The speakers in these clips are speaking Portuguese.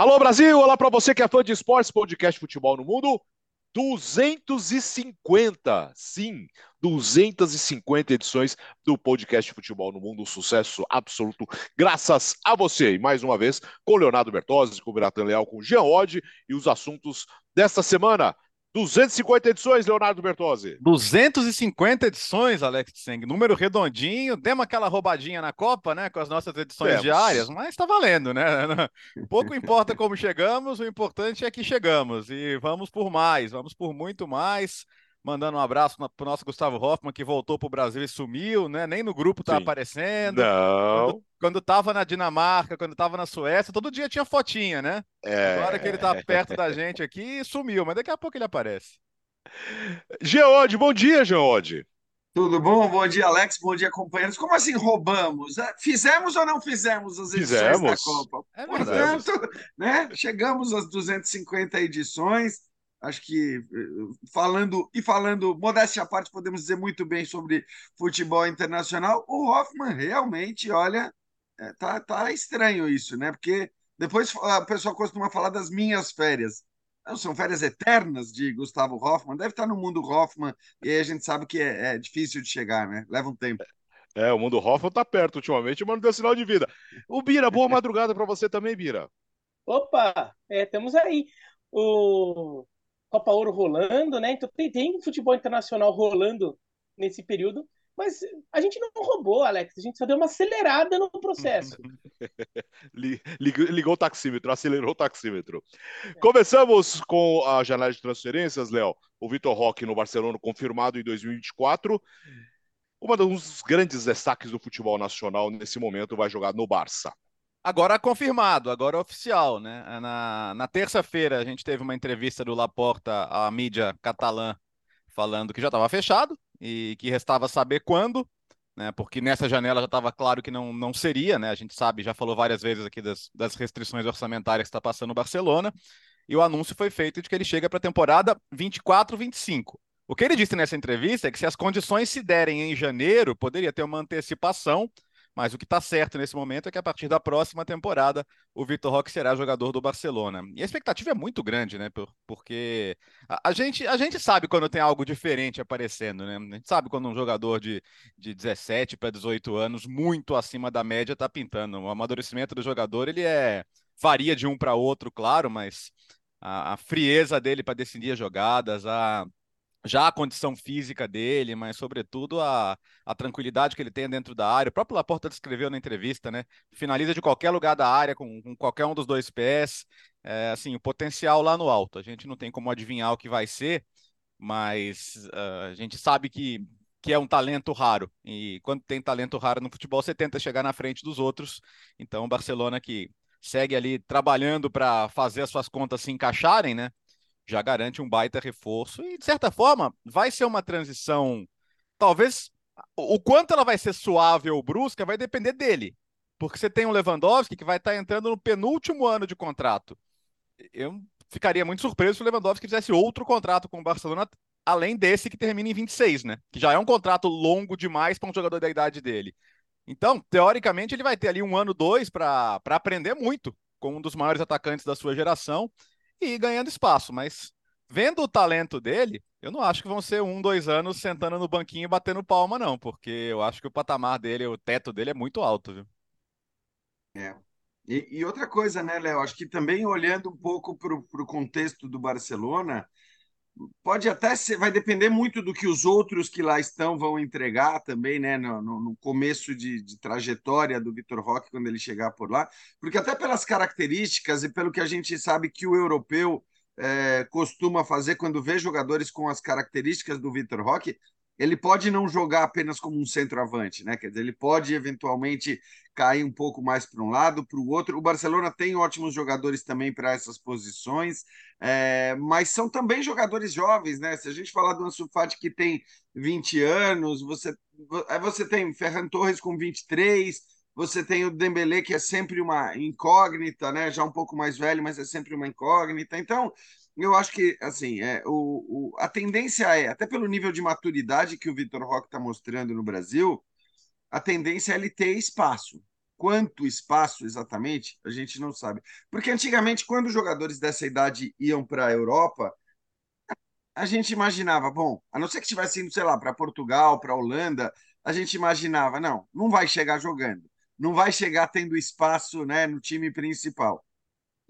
Alô Brasil, olá para você que é fã de esportes, podcast Futebol no Mundo. 250, sim, 250 edições do podcast Futebol no Mundo, um sucesso absoluto, graças a você. E mais uma vez, com Leonardo Bertozzi, com o Biratan Leal, com o Jean Oddi e os assuntos desta semana. 250 edições, Leonardo Bertozzi. 250 edições, Alex Tseng. Número redondinho. Demos aquela roubadinha na Copa, né? Com as nossas edições Temos. diárias, mas tá valendo, né? Pouco importa como chegamos, o importante é que chegamos. E vamos por mais, vamos por muito mais mandando um abraço para o nosso Gustavo Hoffman, que voltou para o Brasil e sumiu, né? Nem no grupo tá Sim. aparecendo. Não. Quando, quando tava na Dinamarca, quando tava na Suécia, todo dia tinha fotinha, né? É... Agora que ele tá perto da gente aqui, sumiu, mas daqui a pouco ele aparece. Geode, bom dia, Geode. Tudo bom? Bom dia, Alex. Bom dia, companheiros. Como assim roubamos? É, fizemos ou não fizemos as edições fizemos. da Copa? É verdade. Portanto, né? Chegamos às 250 edições acho que eh, falando e falando modéstia à parte podemos dizer muito bem sobre futebol internacional. O Hoffman realmente olha é, tá, tá estranho isso né? Porque depois a pessoa costuma falar das minhas férias. Não, são férias eternas de Gustavo Hoffman. Deve estar no mundo Hoffman e aí a gente sabe que é, é difícil de chegar né? Leva um tempo. É, o mundo Hoffman tá perto ultimamente, mas não deu sinal de vida. O Bira, boa madrugada para você também, Bira. Opa, é, temos aí. O Copa Ouro rolando, né? Então tem, tem futebol internacional rolando nesse período, mas a gente não roubou, Alex, a gente só deu uma acelerada no processo. Ligou o taxímetro, acelerou o taxímetro. É. Começamos com a janela de transferências, Léo. O Vitor Roque no Barcelona confirmado em 2024. Um dos grandes destaques do futebol nacional nesse momento vai jogar no Barça. Agora confirmado, agora oficial, né? Na, na terça-feira a gente teve uma entrevista do Laporta à mídia catalã falando que já estava fechado e que restava saber quando, né? Porque nessa janela já estava claro que não, não seria, né? A gente sabe, já falou várias vezes aqui das, das restrições orçamentárias que está passando o Barcelona, e o anúncio foi feito de que ele chega para a temporada 24-25. O que ele disse nessa entrevista é que se as condições se derem em janeiro, poderia ter uma antecipação mas o que está certo nesse momento é que a partir da próxima temporada o Vitor Roque será jogador do Barcelona. E a expectativa é muito grande, né? porque a, a, gente, a gente sabe quando tem algo diferente aparecendo, né? A gente sabe quando um jogador de, de 17 para 18 anos, muito acima da média, está pintando. O amadurecimento do jogador ele é varia de um para outro, claro, mas a, a frieza dele para decidir as jogadas, a já a condição física dele, mas sobretudo a, a tranquilidade que ele tem dentro da área. O próprio Laporta descreveu na entrevista, né? Finaliza de qualquer lugar da área com, com qualquer um dos dois pés. É, assim, o potencial lá no alto. A gente não tem como adivinhar o que vai ser, mas uh, a gente sabe que, que é um talento raro. E quando tem talento raro no futebol, você tenta chegar na frente dos outros. Então, o Barcelona que segue ali trabalhando para fazer as suas contas se encaixarem, né? Já garante um baita reforço e, de certa forma, vai ser uma transição. Talvez o quanto ela vai ser suave ou brusca vai depender dele. Porque você tem um Lewandowski que vai estar entrando no penúltimo ano de contrato. Eu ficaria muito surpreso se o Lewandowski fizesse outro contrato com o Barcelona, além desse que termina em 26, né? Que já é um contrato longo demais para um jogador da idade dele. Então, teoricamente, ele vai ter ali um ano, dois para aprender muito com um dos maiores atacantes da sua geração e ganhando espaço. Mas vendo o talento dele, eu não acho que vão ser um, dois anos sentando no banquinho e batendo palma, não, porque eu acho que o patamar dele, o teto dele é muito alto, viu? É. E, e outra coisa, né, Léo? Acho que também olhando um pouco para o contexto do Barcelona, pode até ser, vai depender muito do que os outros que lá estão vão entregar também, né, no, no começo de, de, trajetória do Vitor Roque quando ele chegar por lá, porque até pelas características e pelo que a gente sabe que o europeu é, costuma fazer quando vê jogadores com as características do Vitor Roque, ele pode não jogar apenas como um centroavante, né? Quer dizer, ele pode eventualmente cair um pouco mais para um lado, para o outro. O Barcelona tem ótimos jogadores também para essas posições, é, mas são também jogadores jovens, né? Se a gente falar do Ansu Fati que tem 20 anos, você, você tem Ferran Torres com 23, você tem o Dembélé que é sempre uma incógnita, né? Já um pouco mais velho, mas é sempre uma incógnita. Então, eu acho que assim é o, o, a tendência é até pelo nível de maturidade que o Vitor Roque está mostrando no Brasil a tendência é ele ter espaço quanto espaço exatamente, a gente não sabe. Porque antigamente, quando os jogadores dessa idade iam para a Europa, a gente imaginava, bom, a não ser que estivesse indo, sei lá, para Portugal, para Holanda, a gente imaginava, não, não vai chegar jogando, não vai chegar tendo espaço né, no time principal.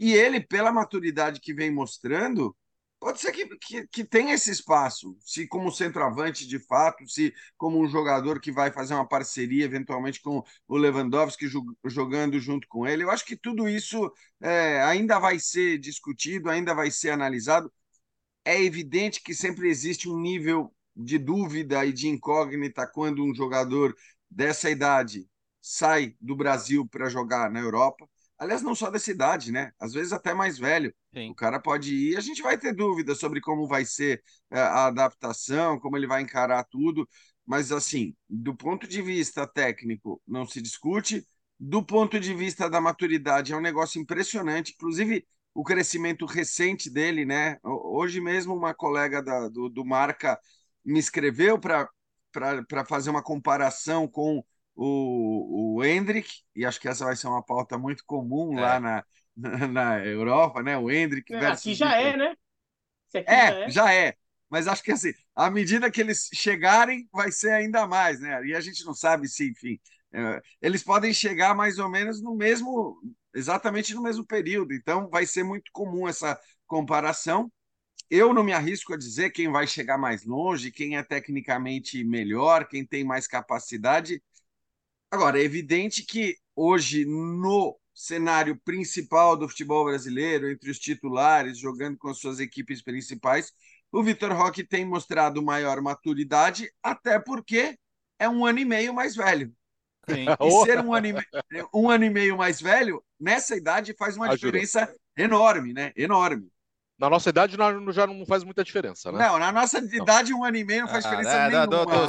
E ele, pela maturidade que vem mostrando, pode ser que, que, que tenha esse espaço, se como centroavante de fato, se como um jogador que vai fazer uma parceria eventualmente com o Lewandowski jogando junto com ele. Eu acho que tudo isso é, ainda vai ser discutido, ainda vai ser analisado. É evidente que sempre existe um nível de dúvida e de incógnita quando um jogador dessa idade sai do Brasil para jogar na Europa. Aliás, não só dessa idade, né? Às vezes até mais velho. Sim. O cara pode ir. A gente vai ter dúvidas sobre como vai ser é, a adaptação, como ele vai encarar tudo. Mas, assim, do ponto de vista técnico, não se discute. Do ponto de vista da maturidade, é um negócio impressionante. Inclusive, o crescimento recente dele, né? Hoje mesmo, uma colega da, do, do Marca me escreveu para fazer uma comparação com o, o Hendrick, e acho que essa vai ser uma pauta muito comum é. lá na, na, na, Europa, né? O Hendrick. É, aqui já é, né? É, já é, já é. Mas acho que assim, à medida que eles chegarem, vai ser ainda mais, né? E a gente não sabe se, enfim, é, eles podem chegar mais ou menos no mesmo, exatamente no mesmo período. Então, vai ser muito comum essa comparação. Eu não me arrisco a dizer quem vai chegar mais longe, quem é tecnicamente melhor, quem tem mais capacidade. Agora, é evidente que hoje, no cenário principal do futebol brasileiro, entre os titulares, jogando com as suas equipes principais, o Vitor Roque tem mostrado maior maturidade, até porque é um ano e meio mais velho. Sim. E ser um ano, e meio, um ano e meio mais velho, nessa idade, faz uma Ajuda. diferença enorme, né? Enorme. Na nossa idade já não faz muita diferença, né? Não, na nossa idade, um ano e meio não faz ah, diferença é, nenhuma. Do, do,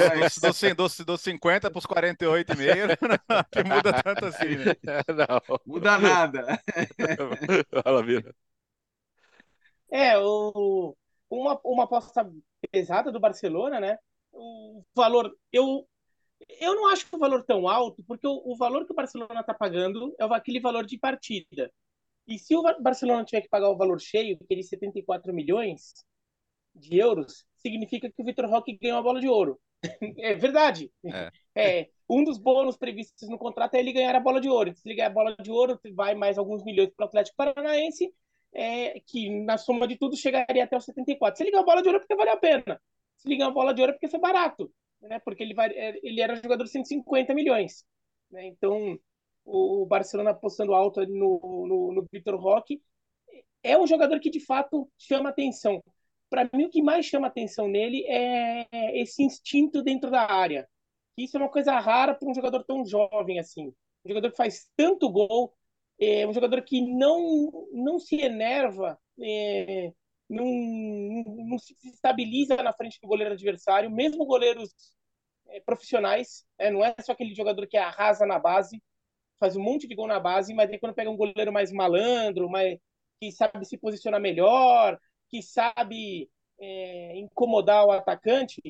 do, do, do 50 para os 48 e meio, que muda tanto assim, né? Não. Muda nada. Fala, Vira. É, o, uma, uma aposta pesada do Barcelona, né? O valor, eu, eu não acho o valor tão alto, porque o, o valor que o Barcelona está pagando é aquele valor de partida. E se o Barcelona tiver que pagar o valor cheio, aqueles 74 milhões de euros, significa que o Vitor Roque ganhou a bola de ouro. é verdade. É. é. um dos bônus previstos no contrato é ele ganhar a bola de ouro. Se ele ganhar a bola de ouro, vai mais alguns milhões para o Atlético Paranaense, é, que na soma de tudo chegaria até os 74. Se ele ganhar a bola de ouro, é porque valeu a pena. Se ele ganhar a bola de ouro, é porque foi barato. Né? Porque ele, vai, é, ele era jogador de 150 milhões. Né? Então, o Barcelona apostando alto no, no, no Vitor Roque. É um jogador que de fato chama atenção. Para mim, o que mais chama atenção nele é esse instinto dentro da área. Isso é uma coisa rara para um jogador tão jovem assim. Um jogador que faz tanto gol, é um jogador que não, não se enerva, é, não, não se estabiliza na frente do goleiro adversário, mesmo goleiros é, profissionais. É, não é só aquele jogador que arrasa na base faz um monte de gol na base, mas aí quando pega um goleiro mais malandro, mais, que sabe se posicionar melhor, que sabe é, incomodar o atacante,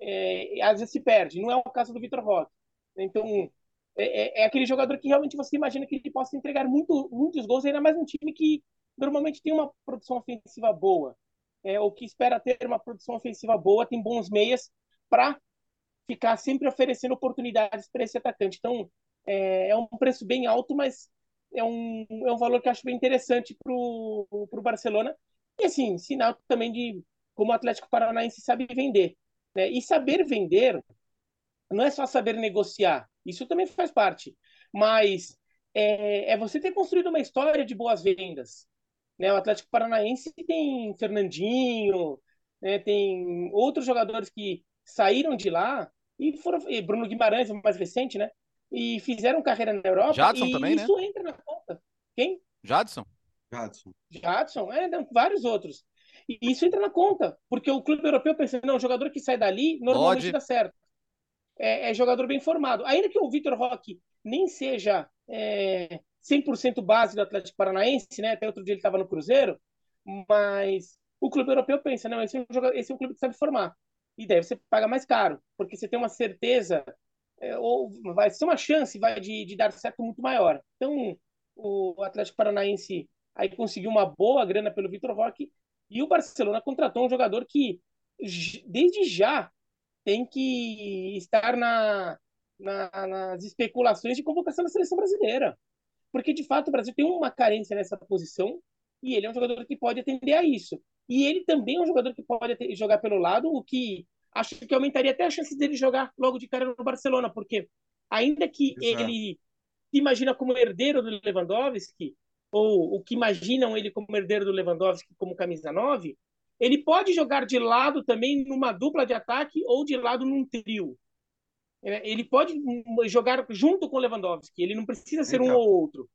é, às vezes se perde. Não é o caso do Vitor Roque. Então, é, é, é, aquele jogador que realmente você imagina que ele possa entregar muito, muitos gols, ainda mais um time que normalmente tem uma produção ofensiva boa, é, ou que espera ter uma produção ofensiva boa, tem bons meias para ficar sempre oferecendo oportunidades para esse atacante. Então, é, é um preço bem alto, mas é um, é um valor que eu acho bem interessante para o Barcelona. E assim, sinal também de como o Atlético Paranaense sabe vender. Né? E saber vender não é só saber negociar, isso também faz parte, mas é, é você ter construído uma história de boas vendas. Né? O Atlético Paranaense tem Fernandinho, né? tem outros jogadores que saíram de lá e foram. E Bruno Guimarães, o mais recente, né? E fizeram carreira na Europa. Jadson também, isso né? entra na conta. Quem? Jadson. Jadson. Jadson, é, vários outros. E isso entra na conta, porque o clube europeu pensa, não, o jogador que sai dali normalmente Pode. dá certo. É, é, jogador bem formado. Ainda que o Vitor Roque nem seja é, 100% base do Atlético Paranaense, né? Até outro dia ele estava no Cruzeiro, mas o clube europeu pensa, não, esse é, um jogador, esse é um clube que sabe formar. E daí você paga mais caro, porque você tem uma certeza é, ou vai ser uma chance vai de, de dar certo muito maior. Então, o Atlético Paranaense aí conseguiu uma boa grana pelo Vitor Roque e o Barcelona contratou um jogador que desde já tem que estar na, na, nas especulações de convocação da seleção brasileira. Porque, de fato, o Brasil tem uma carência nessa posição e ele é um jogador que pode atender a isso. E ele também é um jogador que pode jogar pelo lado, o que acho que aumentaria até a chance dele jogar logo de cara no Barcelona, porque ainda que Exato. ele se imagina como herdeiro do Lewandowski, ou o que imaginam ele como herdeiro do Lewandowski como camisa 9, ele pode jogar de lado também numa dupla de ataque ou de lado num trio. É, ele pode jogar junto com o Lewandowski, ele não precisa ser então, um ou outro.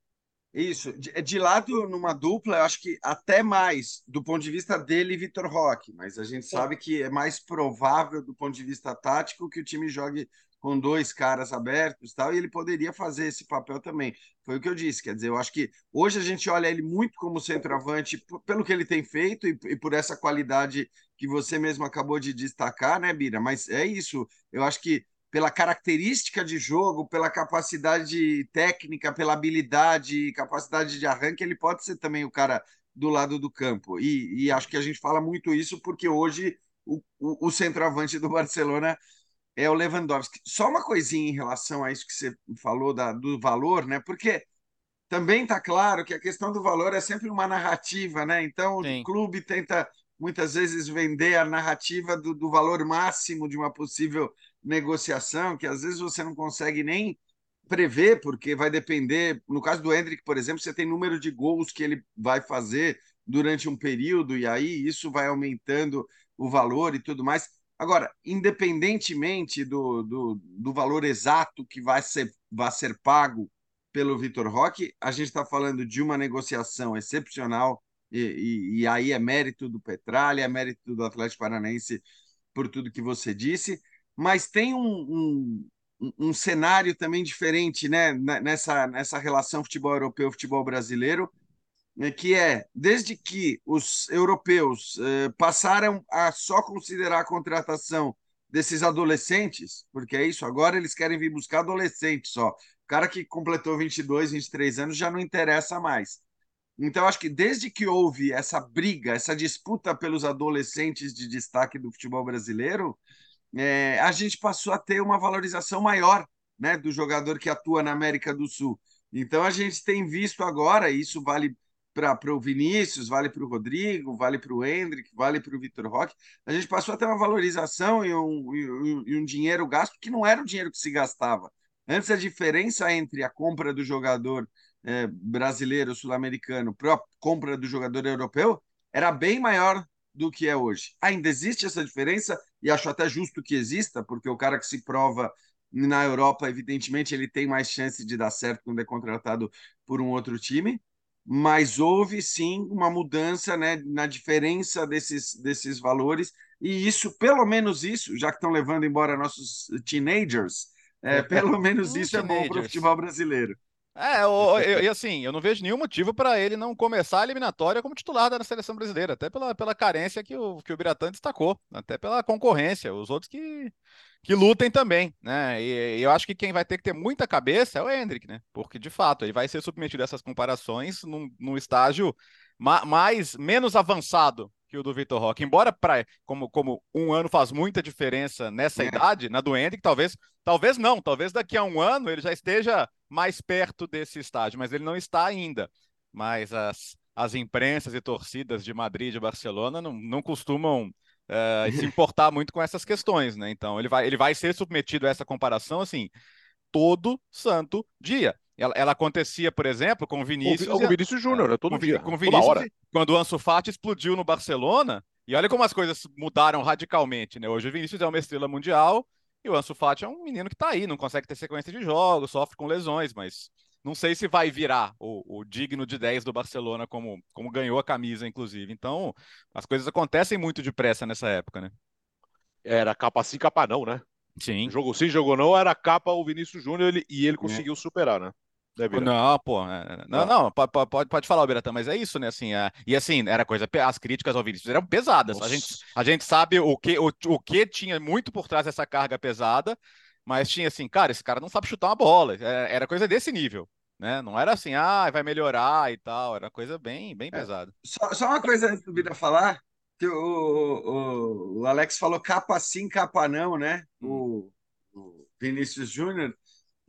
Isso, de, de, lado numa dupla, eu acho que até mais do ponto de vista dele e Vitor Roque, mas a gente sabe que é mais provável do ponto de vista tático que o time jogue com dois caras abertos tal, e ele poderia fazer esse papel também. Foi o que eu disse, quer dizer, eu acho que hoje a gente olha ele muito como centroavante pelo que ele tem feito e, e por essa qualidade que você mesmo acabou de destacar, né, Bira? Mas é isso, eu acho que pela característica de jogo, pela capacidade técnica, pela habilidade, capacidade de arranque, ele pode ser também o cara do lado do campo. E, e acho que a gente fala muito isso porque hoje o, o, o, centroavante do Barcelona é o Lewandowski. Só uma coisinha em relação a isso que você falou da, do valor, né? Porque também está claro que a questão do valor é sempre uma narrativa, né? Então Sim. o clube tenta muitas vezes vender a narrativa do, do valor máximo de uma possível negociação que às vezes você não consegue nem prever, porque vai depender. No caso do Hendrick, por exemplo, você tem número de gols que ele vai fazer durante um período, e aí isso vai aumentando o valor e tudo mais. Agora, independentemente do, do, do valor exato que vai ser, vai ser pago pelo Vitor Roque, a gente está falando de uma negociação excepcional, e, e, e, aí é mérito do Petralha, é mérito do Atlético Paranaense por tudo que você disse mas tem um, um, um cenário também diferente né, nessa, nessa relação futebol europeu-futebol brasileiro, né, que é, desde que os europeus eh, passaram a só considerar a contratação desses adolescentes, porque é isso, agora eles querem vir buscar adolescentes só. O cara que completou 22, 23 anos já não interessa mais. Então, acho que desde que houve essa briga, essa disputa pelos adolescentes de destaque do futebol brasileiro, é, a gente passou a ter uma valorização maior né, do jogador que atua na América do Sul. Então a gente tem visto agora, isso vale para o Vinícius, vale para o Rodrigo, vale para o Hendrick, vale para o Vitor Roque. A gente passou a ter uma valorização e um, e, um, dinheiro gasto que não era o dinheiro que se gastava. Antes a diferença entre a compra do jogador é, brasileiro, sul-americano, para a compra do jogador europeu era bem maior do que é hoje. Ainda existe essa diferença e acho até justo que exista, porque o cara que se prova na Europa, evidentemente, ele tem mais chance de dar certo quando é contratado por um outro time, mas houve sim uma mudança né, na diferença desses, desses valores, e isso, pelo menos isso, já que estão levando embora nossos teenagers, é, pelo menos isso é bom para o futebol brasileiro. É, e assim, eu não vejo nenhum motivo para ele não começar a eliminatória como titular da seleção brasileira, até pela, pela carência que o, que o Biratã destacou, até pela concorrência, os outros que, que lutem também, né? E, e, eu acho que quem vai ter que ter muita cabeça é o Hendrick, né? Porque, de fato, ele vai ser submetido a essas comparações num, num estágio ma mais, menos avançado que o do Vitor Roque. Embora, pra, como, como um ano faz muita diferença nessa é. idade, na do Hendrick, talvez, talvez não, talvez daqui a um ano ele já esteja mais perto desse estágio, mas ele não está ainda. Mas as, as imprensas e torcidas de Madrid e de Barcelona não, não costumam uh, se importar muito com essas questões, né? Então ele vai, ele vai ser submetido a essa comparação assim todo santo dia. Ela, ela acontecia, por exemplo, com o Vinícius. Com o Vinícius Júnior, todo com, dia. Com o Vinícius, quando o Ansu Fati explodiu no Barcelona, e olha como as coisas mudaram radicalmente, né? Hoje o Vinícius é uma estrela mundial e o Ansu Fati é um menino que tá aí, não consegue ter sequência de jogos, sofre com lesões, mas não sei se vai virar o, o, digno de 10 do Barcelona, como, como ganhou a camisa, inclusive. Então, as coisas acontecem muito depressa nessa época, né? Era capa sim, capa não, né? Sim. Jogo sim, jogou não, era capa o Vinícius Júnior e ele é. conseguiu é. superar, né? Né, não, pô. É, não, não, pode, pode, falar, Biratã, mas é isso, né? Assim, é, e assim, era coisa. As críticas ao Vinícius eram pesadas. A gente, a gente sabe o que, o, o que tinha muito por trás dessa carga pesada, Mas tinha assim, cara, esse cara não sabe chutar uma bola. É, era coisa desse nível, né? Não era assim, ah, vai melhorar e tal. Era coisa bem, bem é. pesada. Só, só, uma coisa antes do Bira falar, que o, o, o, Alex falou capa sim, capa não, né? Hum. O, o Vinícius Júnior.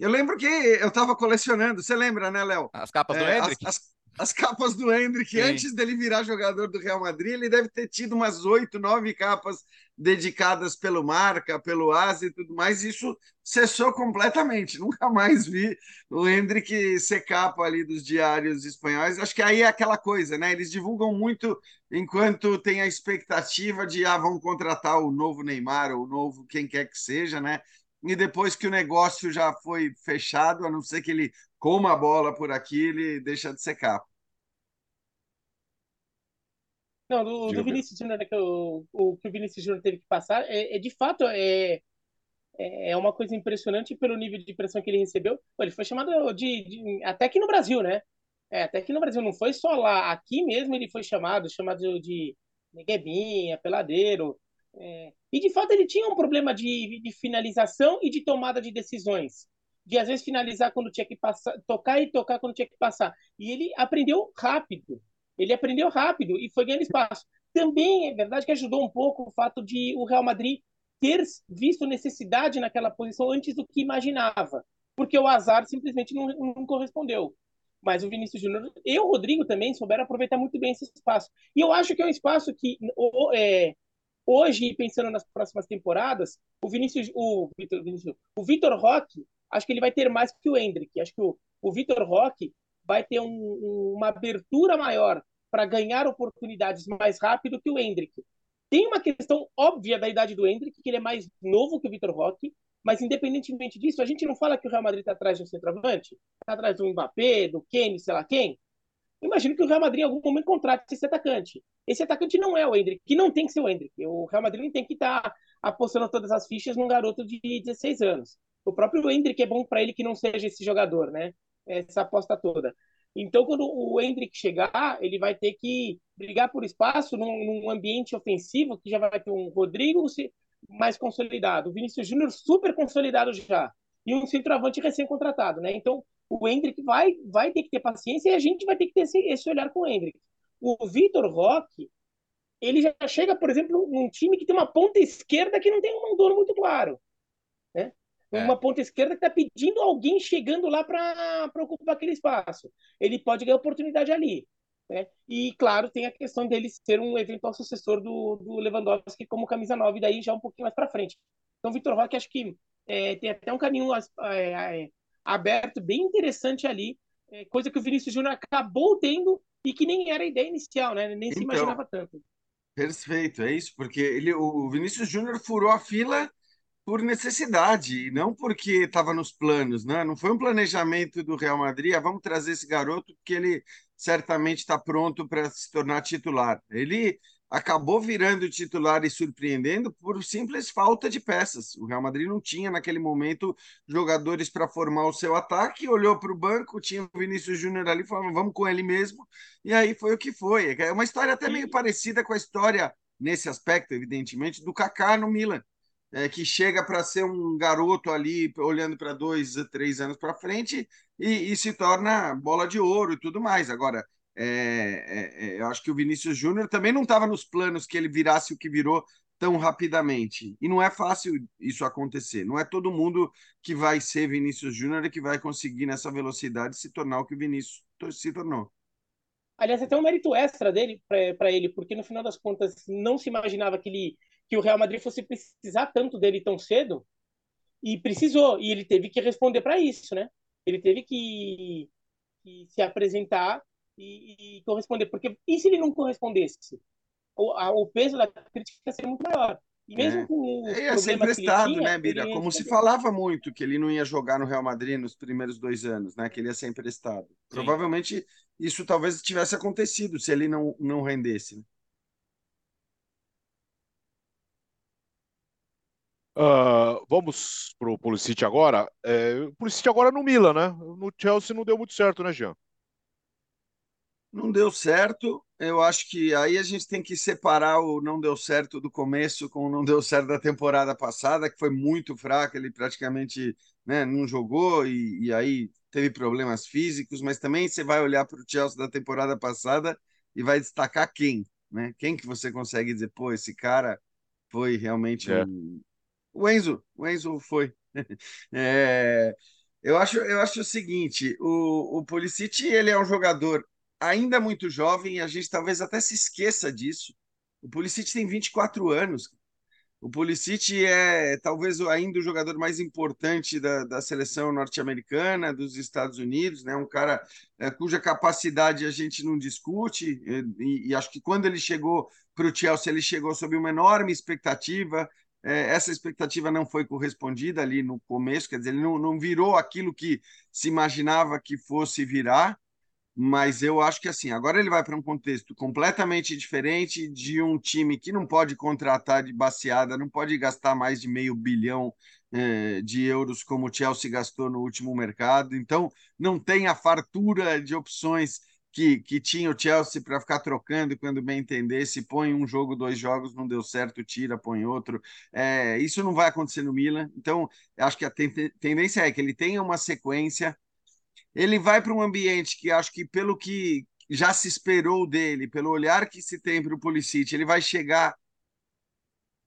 Eu lembro que eu estava colecionando, você lembra, né, Léo? As capas do é, Hendrick? As, as, as capas do Hendrick, Sim. antes dele virar jogador do Real Madrid, ele deve ter tido umas oito, nove capas dedicadas pelo Marca, pelo Asa e tudo mais. Isso cessou completamente. Nunca mais vi o Hendrick ser capa ali dos diários espanhóis. Acho que aí é aquela coisa, né? Eles divulgam muito enquanto tem a expectativa de ah, vão contratar o novo Neymar ou o novo quem quer que seja, né? E depois que o negócio já foi fechado, a não ser que ele coma a bola por aqui, ele deixa de ser capa. Não, do, do Vinícius Júnior, né, que o, o que o Vinícius Júnior teve que passar, é, é, de fato é, é uma coisa impressionante pelo nível de pressão que ele recebeu. Ele foi chamado de, de até aqui no Brasil, né? É, até aqui no Brasil, não foi só lá, aqui mesmo ele foi chamado, chamado de neguebinha, peladeiro. É, e de fato ele tinha um problema de, de finalização e de tomada de decisões. De às vezes finalizar quando tinha que passar, tocar e tocar quando tinha que passar. E ele aprendeu rápido. Ele aprendeu rápido e foi ganhando espaço. Também é verdade que ajudou um pouco o fato de o Real Madrid ter visto necessidade naquela posição antes do que imaginava, porque o azar simplesmente não, não correspondeu. Mas o Vinícius Júnior e o Rodrigo também souberam aproveitar muito bem esse espaço. E eu acho que é um espaço que é, hoje, pensando nas próximas temporadas, o Vinícius, o Vitor, o Vitor Roque, acho que ele vai ter mais que o Hendrick. Acho que o, o Vitor Roque vai ter um, uma abertura maior para ganhar oportunidades mais rápido que o Hendrick. Tem uma questão óbvia da idade do Hendrick, que ele é mais novo que o Vitor Roque, mas independentemente disso, a gente não fala que o Real Madrid está atrás de um centroavante, está atrás do Mbappé, do Kenny, sei lá quem. Imagino que o Real Madrid em algum momento contrate esse atacante. Esse atacante não é o Hendrick, que não tem que ser o Hendrick. O Real Madrid tem que estar tá apostando todas as fichas num garoto de 16 anos. O próprio Hendrick é bom para ele que não seja esse jogador, né? Essa aposta toda. Então, quando o Hendrick chegar, ele vai ter que brigar por espaço num, num ambiente ofensivo que já vai ter um Rodrigo mais consolidado, o Vinícius Júnior super consolidado já, e um centroavante recém-contratado, né? Então, o Hendrick vai, vai ter que ter paciência e a gente vai ter que ter esse, esse olhar com o Hendrick. O Vitor Roque, ele já chega, por exemplo, num time que tem uma ponta esquerda que não tem um dono muito claro. Né? É. Uma ponta esquerda que está pedindo alguém chegando lá para ocupar aquele espaço. Ele pode ganhar oportunidade ali. Né? E, claro, tem a questão dele ser um eventual sucessor do, do Lewandowski como camisa 9, daí já um pouquinho mais para frente. Então, Vitor Roque, acho que é, tem até um caminho é, é, aberto bem interessante ali, é, coisa que o Vinícius Júnior acabou tendo e que nem era a ideia inicial, né? nem se então, imaginava tanto. Perfeito, é isso, porque ele, o Vinícius Júnior furou a fila por necessidade, e não porque estava nos planos, né? Não foi um planejamento do Real Madrid, ah, vamos trazer esse garoto porque ele certamente está pronto para se tornar titular. Ele acabou virando titular e surpreendendo por simples falta de peças. O Real Madrid não tinha naquele momento jogadores para formar o seu ataque, olhou para o banco, tinha o Vinícius Júnior ali, falou, vamos com ele mesmo, e aí foi o que foi. É uma história até meio parecida com a história nesse aspecto, evidentemente, do Kaká no Milan é, que chega para ser um garoto ali, olhando para dois, três anos para frente, e, e, se torna bola de ouro e tudo mais. Agora, é, é, é eu acho que o Vinícius Júnior também não estava nos planos que ele virasse o que virou tão rapidamente. E não é fácil isso acontecer. Não é todo mundo que vai ser Vinícius Júnior e que vai conseguir, nessa velocidade, se tornar o que o Vinícius se tornou. Aliás, até um mérito extra dele para ele, porque no final das contas não se imaginava que ele que o Real Madrid fosse precisar tanto dele tão cedo e precisou e ele teve que responder para isso, né? Ele teve que, que se apresentar e, e, corresponder, porque e se ele não correspondesse? O, a, o peso da crítica seria muito maior. E mesmo é. com o ia ser emprestado, tinha, né, Bira? Como se falava muito que ele não ia jogar no Real Madrid nos primeiros dois anos, né? Que ele ia ser emprestado. Sim. Provavelmente isso talvez tivesse acontecido se ele não, não rendesse. Né? Uh, vamos pro Pulisic agora. É, o Pulisic agora no Milan, né? No Chelsea não deu muito certo, né, Jean? Não deu certo. eu acho que aí a gente tem que separar o não deu certo do começo com o não deu certo da temporada passada, que foi muito fraco, ele praticamente né, não jogou e, e aí teve problemas físicos, mas também você vai olhar para o Chelsea da temporada passada e vai destacar quem, né? Quem que você consegue dizer, pô, esse cara foi realmente é. um... o Enzo, o Enzo foi. é, eu acho, eu acho o seguinte, o, o Pulisic, ele é um jogador ainda muito jovem a gente talvez até se esqueça disso. O Pulisic tem 24 anos. O Pulisic é talvez ainda o jogador mais importante da, da seleção norte-americana, dos Estados Unidos, né? um cara é, cuja capacidade a gente não discute, e, e acho que quando ele chegou para o Chelsea, ele chegou sob uma enorme expectativa, é, essa expectativa não foi correspondida ali no começo, quer dizer, ele não, não virou aquilo que se imaginava que fosse virar, mas eu acho que assim, agora ele vai para um contexto completamente diferente de um time que não pode contratar de baseada, não pode gastar mais de meio bilhão é, de euros como o Chelsea gastou no último mercado, então não tem a fartura de opções que, que tinha o Chelsea para ficar trocando quando bem entender, se põe um jogo, dois jogos, não deu certo, tira, põe outro. É, isso não vai acontecer no Milan. Então, acho que a tendência é que ele tenha uma sequência. Ele vai para um ambiente que acho que, pelo que já se esperou dele, pelo olhar que se tem para o Pulisic, ele vai chegar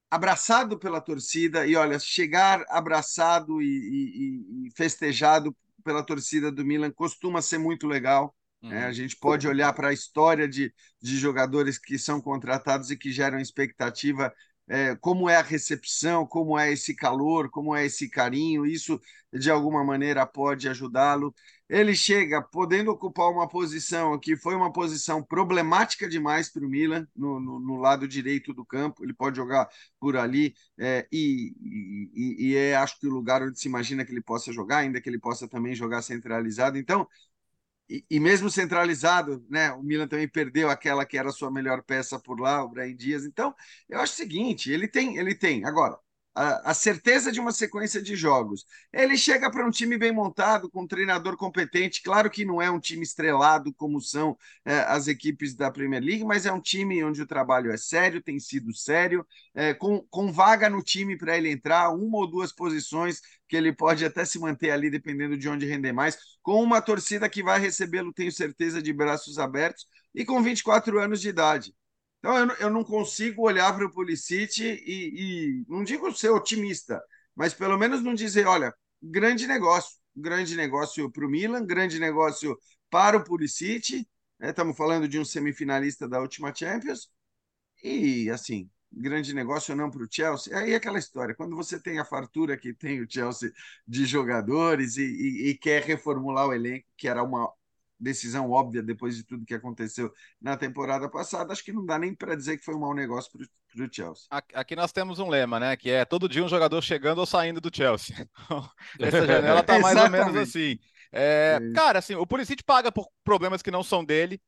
abraçado pela torcida. E olha, chegar abraçado e, e, e festejado pela torcida do Milan costuma ser muito legal. Uhum. É, a gente pode olhar para a história de, de jogadores que são contratados e que geram expectativa, é, como é a recepção, como é esse calor, como é esse carinho, isso de alguma maneira pode ajudá-lo. Ele chega podendo ocupar uma posição que foi uma posição problemática demais para o Milan, no, no, no, lado direito do campo. Ele pode jogar por ali é, e, e, e é, acho que o lugar onde se imagina que ele possa jogar, ainda que ele possa também jogar centralizado. Então, e, mesmo centralizado, né, o Milan também perdeu aquela que era a sua melhor peça por lá, o Brian Dias. Então, eu acho o seguinte, ele tem, ele tem. Agora, a, a certeza de uma sequência de jogos. Ele chega para um time bem montado, com um treinador competente. Claro que não é um time estrelado como são é, as equipes da Premier League, mas é um time onde o trabalho é sério, tem sido sério, é, com, com vaga no time para ele entrar, uma ou duas posições que ele pode até se manter ali, dependendo de onde render mais, com uma torcida que vai recebê-lo, tenho certeza, de braços abertos, e com 24 anos de idade. Então, eu, eu não consigo olhar para o Pulisic e, e, não digo ser otimista, mas pelo menos não dizer, olha, grande negócio, grande negócio para o Milan, grande negócio para o Pulisic, né? estamos falando de um semifinalista da última Champions, e assim, grande negócio ou não para o Chelsea. Aí é aquela história, quando você tem a fartura que tem o Chelsea de jogadores e, e, e quer reformular o elenco, que era uma decisão óbvia depois de tudo que aconteceu na temporada passada, acho que não dá nem para dizer que foi um mau negócio para o Chelsea. Aqui nós temos um lema, né? Que é todo dia um jogador chegando ou saindo do Chelsea. Essa janela está mais ou menos assim. É, é cara, assim, o Pulisic paga por problemas que não são dele.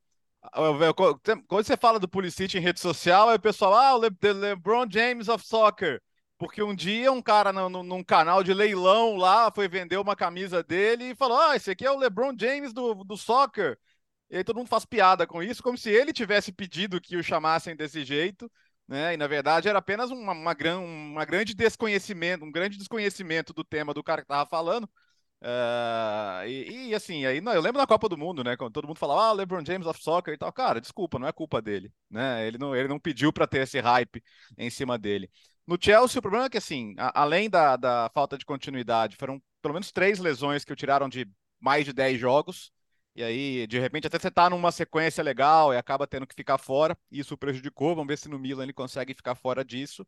Quando você fala do Pulisic em rede social, aí o pessoal, ah, o Le LeBron James of Soccer. Porque um dia um cara no, no, num canal de leilão lá foi vender uma camisa dele e falou: Ah, esse aqui é o LeBron James do, do soccer. E aí todo mundo faz piada com isso, como se ele tivesse pedido que o chamassem desse jeito, né? E na verdade era apenas uma, uma, gran, uma grande desconhecimento, um grande desconhecimento do tema do cara que tava falando. Uh, e, e, assim, aí não, eu lembro da Copa do Mundo, né? Quando todo mundo falava, ah, LeBron James of Soccer e tal. Cara, desculpa, não é culpa dele, né? Ele não, ele não pediu para ter esse hype em cima dele. No Chelsea, o problema é que, assim, a, além da, da falta de continuidade, foram pelo menos três lesões que o tiraram de mais de 10 jogos. E aí, de repente, até você tá numa sequência legal e acaba tendo que ficar fora. Isso prejudicou. Vamos ver se no Milan ele consegue ficar fora disso.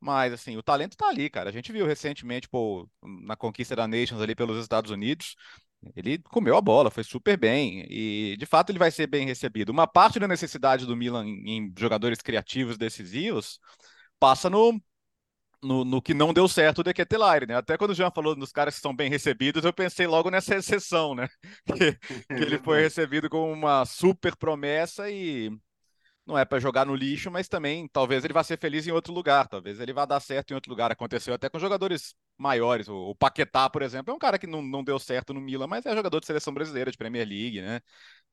Mas, assim, o talento tá ali, cara. A gente viu recentemente, pô, na conquista da Nations ali pelos Estados Unidos. Ele comeu a bola, foi super bem. E, de fato, ele vai ser bem recebido. Uma parte da necessidade do Milan em, jogadores criativos decisivos passa no, no, no, que não deu certo do Equetelaire, né? Até quando o Jean falou dos caras que são bem recebidos, eu pensei logo nessa exceção, né? Que, que ele foi recebido com uma super promessa e não é para jogar no lixo, mas também talvez ele vá ser feliz em outro lugar, talvez ele vá dar certo em outro lugar. Aconteceu até com jogadores maiores. O, Paquetá, por exemplo, é um cara que não, não deu certo no Milan, mas é jogador de seleção brasileira, de Premier League, né?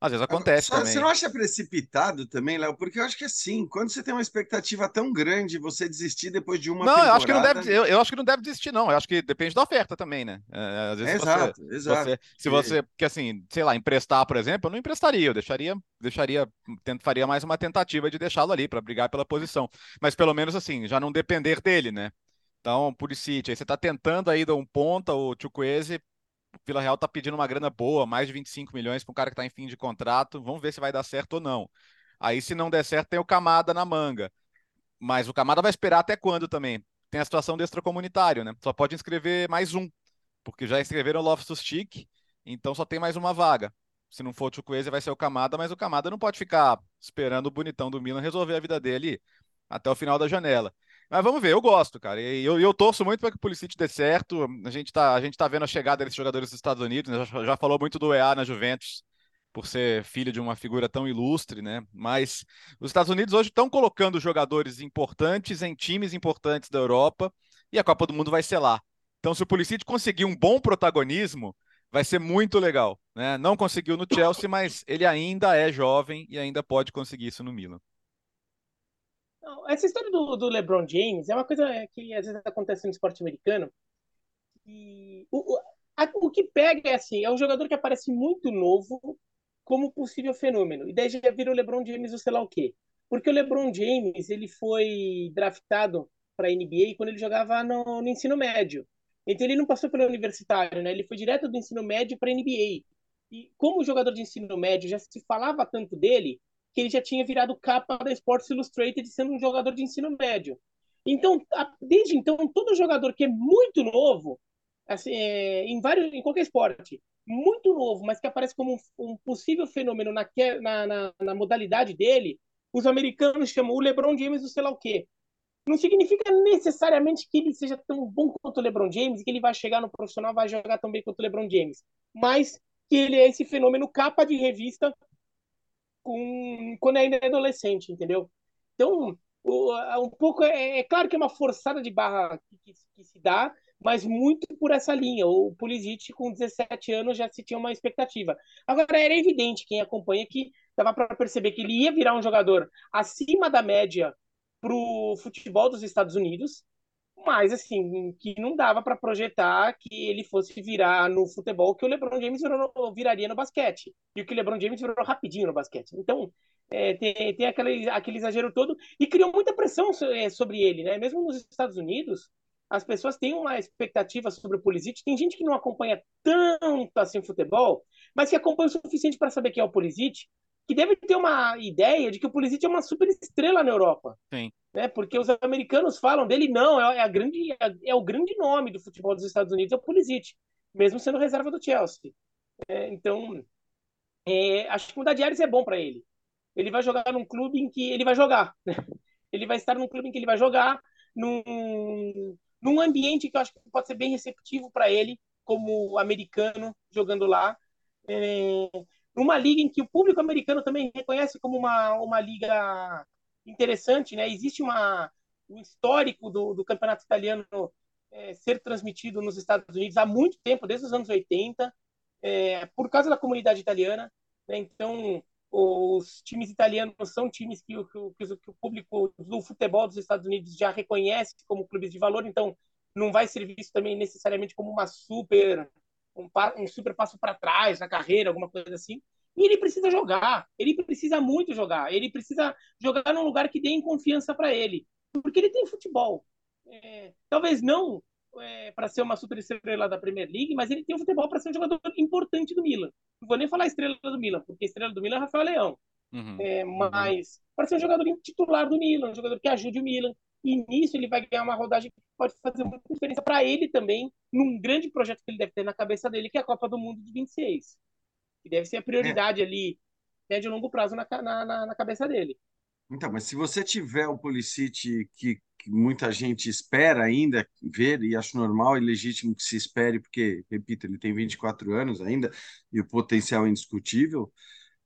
Às vezes acontece também. Você não acha precipitado também, Léo? Porque eu acho que assim, quando você tem uma expectativa tão grande, você desistir depois de uma não, temporada... eu acho que não deve, eu, eu, acho que não deve desistir, não. Eu acho que depende da oferta também, né? É, às vezes é, você, exato, exato. Você, se você, que assim, sei lá, emprestar, por exemplo, eu não emprestaria, eu deixaria, deixaria, faria mais uma tentativa de deixá-lo ali para brigar pela posição. Mas pelo menos assim, já não depender dele, né? Então, Pulisic, aí você está tentando aí dar um ponta, o Chukwueze Vila Real tá pedindo uma grana boa, mais de 25 milhões para um cara que está em fim de contrato. Vamos ver se vai dar certo ou não. Aí, se não der certo, tem o Camada na manga. Mas o Camada vai esperar até quando também? Tem a situação do extracomunitário, né? Só pode inscrever mais um, porque já inscreveram o Loftus Cheek, então só tem mais uma vaga. Se não for o Chukwueze, vai ser o Camada, mas o Camada não pode ficar esperando o bonitão do Milan resolver a vida dele até o final da janela. Mas vamos ver, eu gosto, cara. E eu, eu torço muito para que o Pulisic dê certo. A gente tá, a gente tá vendo a chegada desses jogadores dos Estados Unidos, né? já, já falou muito do EA na Juventus, por ser filho de uma figura tão ilustre, né? Mas os Estados Unidos hoje estão colocando jogadores importantes em times importantes da Europa e a Copa do Mundo vai ser lá. Então, se o Pulisic conseguir um bom protagonismo, vai ser muito legal, né? Não conseguiu no Chelsea, mas ele ainda é jovem e ainda pode conseguir isso no Milan essa história do, do, LeBron James é uma coisa que às vezes acontece no esporte americano. E o, o, a, o que pega é assim, é um jogador que aparece muito novo como possível fenômeno. E daí já vira o LeBron James ou sei lá o quê. Porque o LeBron James, ele foi draftado para a NBA quando ele jogava no, no, ensino médio. Então ele não passou pelo universitário, né? Ele foi direto do ensino médio para a NBA. E como jogador de ensino médio já se falava tanto dele, que ele já tinha virado capa da Sports Illustrated sendo um jogador de ensino médio. Então, desde então, todo jogador que é muito novo, assim, é, em vários, em qualquer esporte, muito novo, mas que aparece como um, um possível fenômeno na, na, na, na, modalidade dele, os americanos chamam o LeBron James do sei lá o quê. Não significa necessariamente que ele seja tão bom quanto o LeBron James que ele vai chegar no profissional vai jogar tão bem quanto o LeBron James, mas que ele é esse fenômeno capa de revista com, quando ainda é adolescente, entendeu? Então, um pouco é, é, claro que é uma forçada de barra que, que, que, se dá, mas muito por essa linha. O Pulisic com 17 anos já se tinha uma expectativa. Agora era evidente quem acompanha que dava para perceber que ele ia virar um jogador acima da média para o futebol dos Estados Unidos mas assim, que não dava para projetar que ele fosse virar no futebol que o LeBron James virou, viraria no basquete. E o que o LeBron James virou rapidinho no basquete. Então, é, tem, tem aquele, aquele exagero todo e criou muita pressão é, sobre ele, né? Mesmo nos Estados Unidos, as pessoas têm uma expectativa sobre o Pulisic. Tem gente que não acompanha tanto assim futebol, mas que acompanha o suficiente para saber quem é o Pulisic, que deve ter uma ideia de que o Pulisic é uma super estrela na Europa. Sim. Né? Porque os americanos falam dele, não, é, a grande, é, é o grande nome do futebol dos Estados Unidos, é o Pulisic, mesmo sendo reserva do Chelsea. É, então, é, acho que mudar de áreas é bom para ele. Ele vai jogar num clube em que ele vai jogar. Né? Ele vai estar num clube em que ele vai jogar, num, num ambiente que eu acho que pode ser bem receptivo para ele, como americano jogando lá. É, numa liga em que o público americano também reconhece como uma, uma liga interessante, né? Existe uma, um histórico do, do campeonato italiano é, ser transmitido nos Estados Unidos há muito tempo, desde os anos 80, é, por causa da comunidade italiana. Né? Então, os times italianos são times que, que, que, o público do futebol dos Estados Unidos já reconhece como clubes de valor, então não vai ser visto também necessariamente como uma super um, um super passo para trás na carreira, alguma coisa assim. E ele precisa jogar, ele precisa muito jogar, ele precisa jogar num lugar que dê confiança para ele, porque ele tem futebol. É, talvez não é, para ser uma super estrela da Premier League, mas ele tem o futebol para ser um jogador importante do Milan. Não vou nem falar estrela do Milan, porque estrela do Milan é Rafael Leão. Uhum. É, mas uhum. para ser um jogador titular do Milan, um jogador que ajude o Milan. E nisso ele vai ganhar uma rodagem que pode fazer muita diferença para ele também, num grande projeto que ele deve ter na cabeça dele, que é a Copa do Mundo de 26. Que deve ser a prioridade é. ali, médio e longo prazo, na, na, na, cabeça dele. Então, mas se você tiver o Pulisic que, que muita gente espera ainda ver, e acho normal e legítimo que se espere, porque, repito, ele tem 24 anos ainda, e o potencial é indiscutível,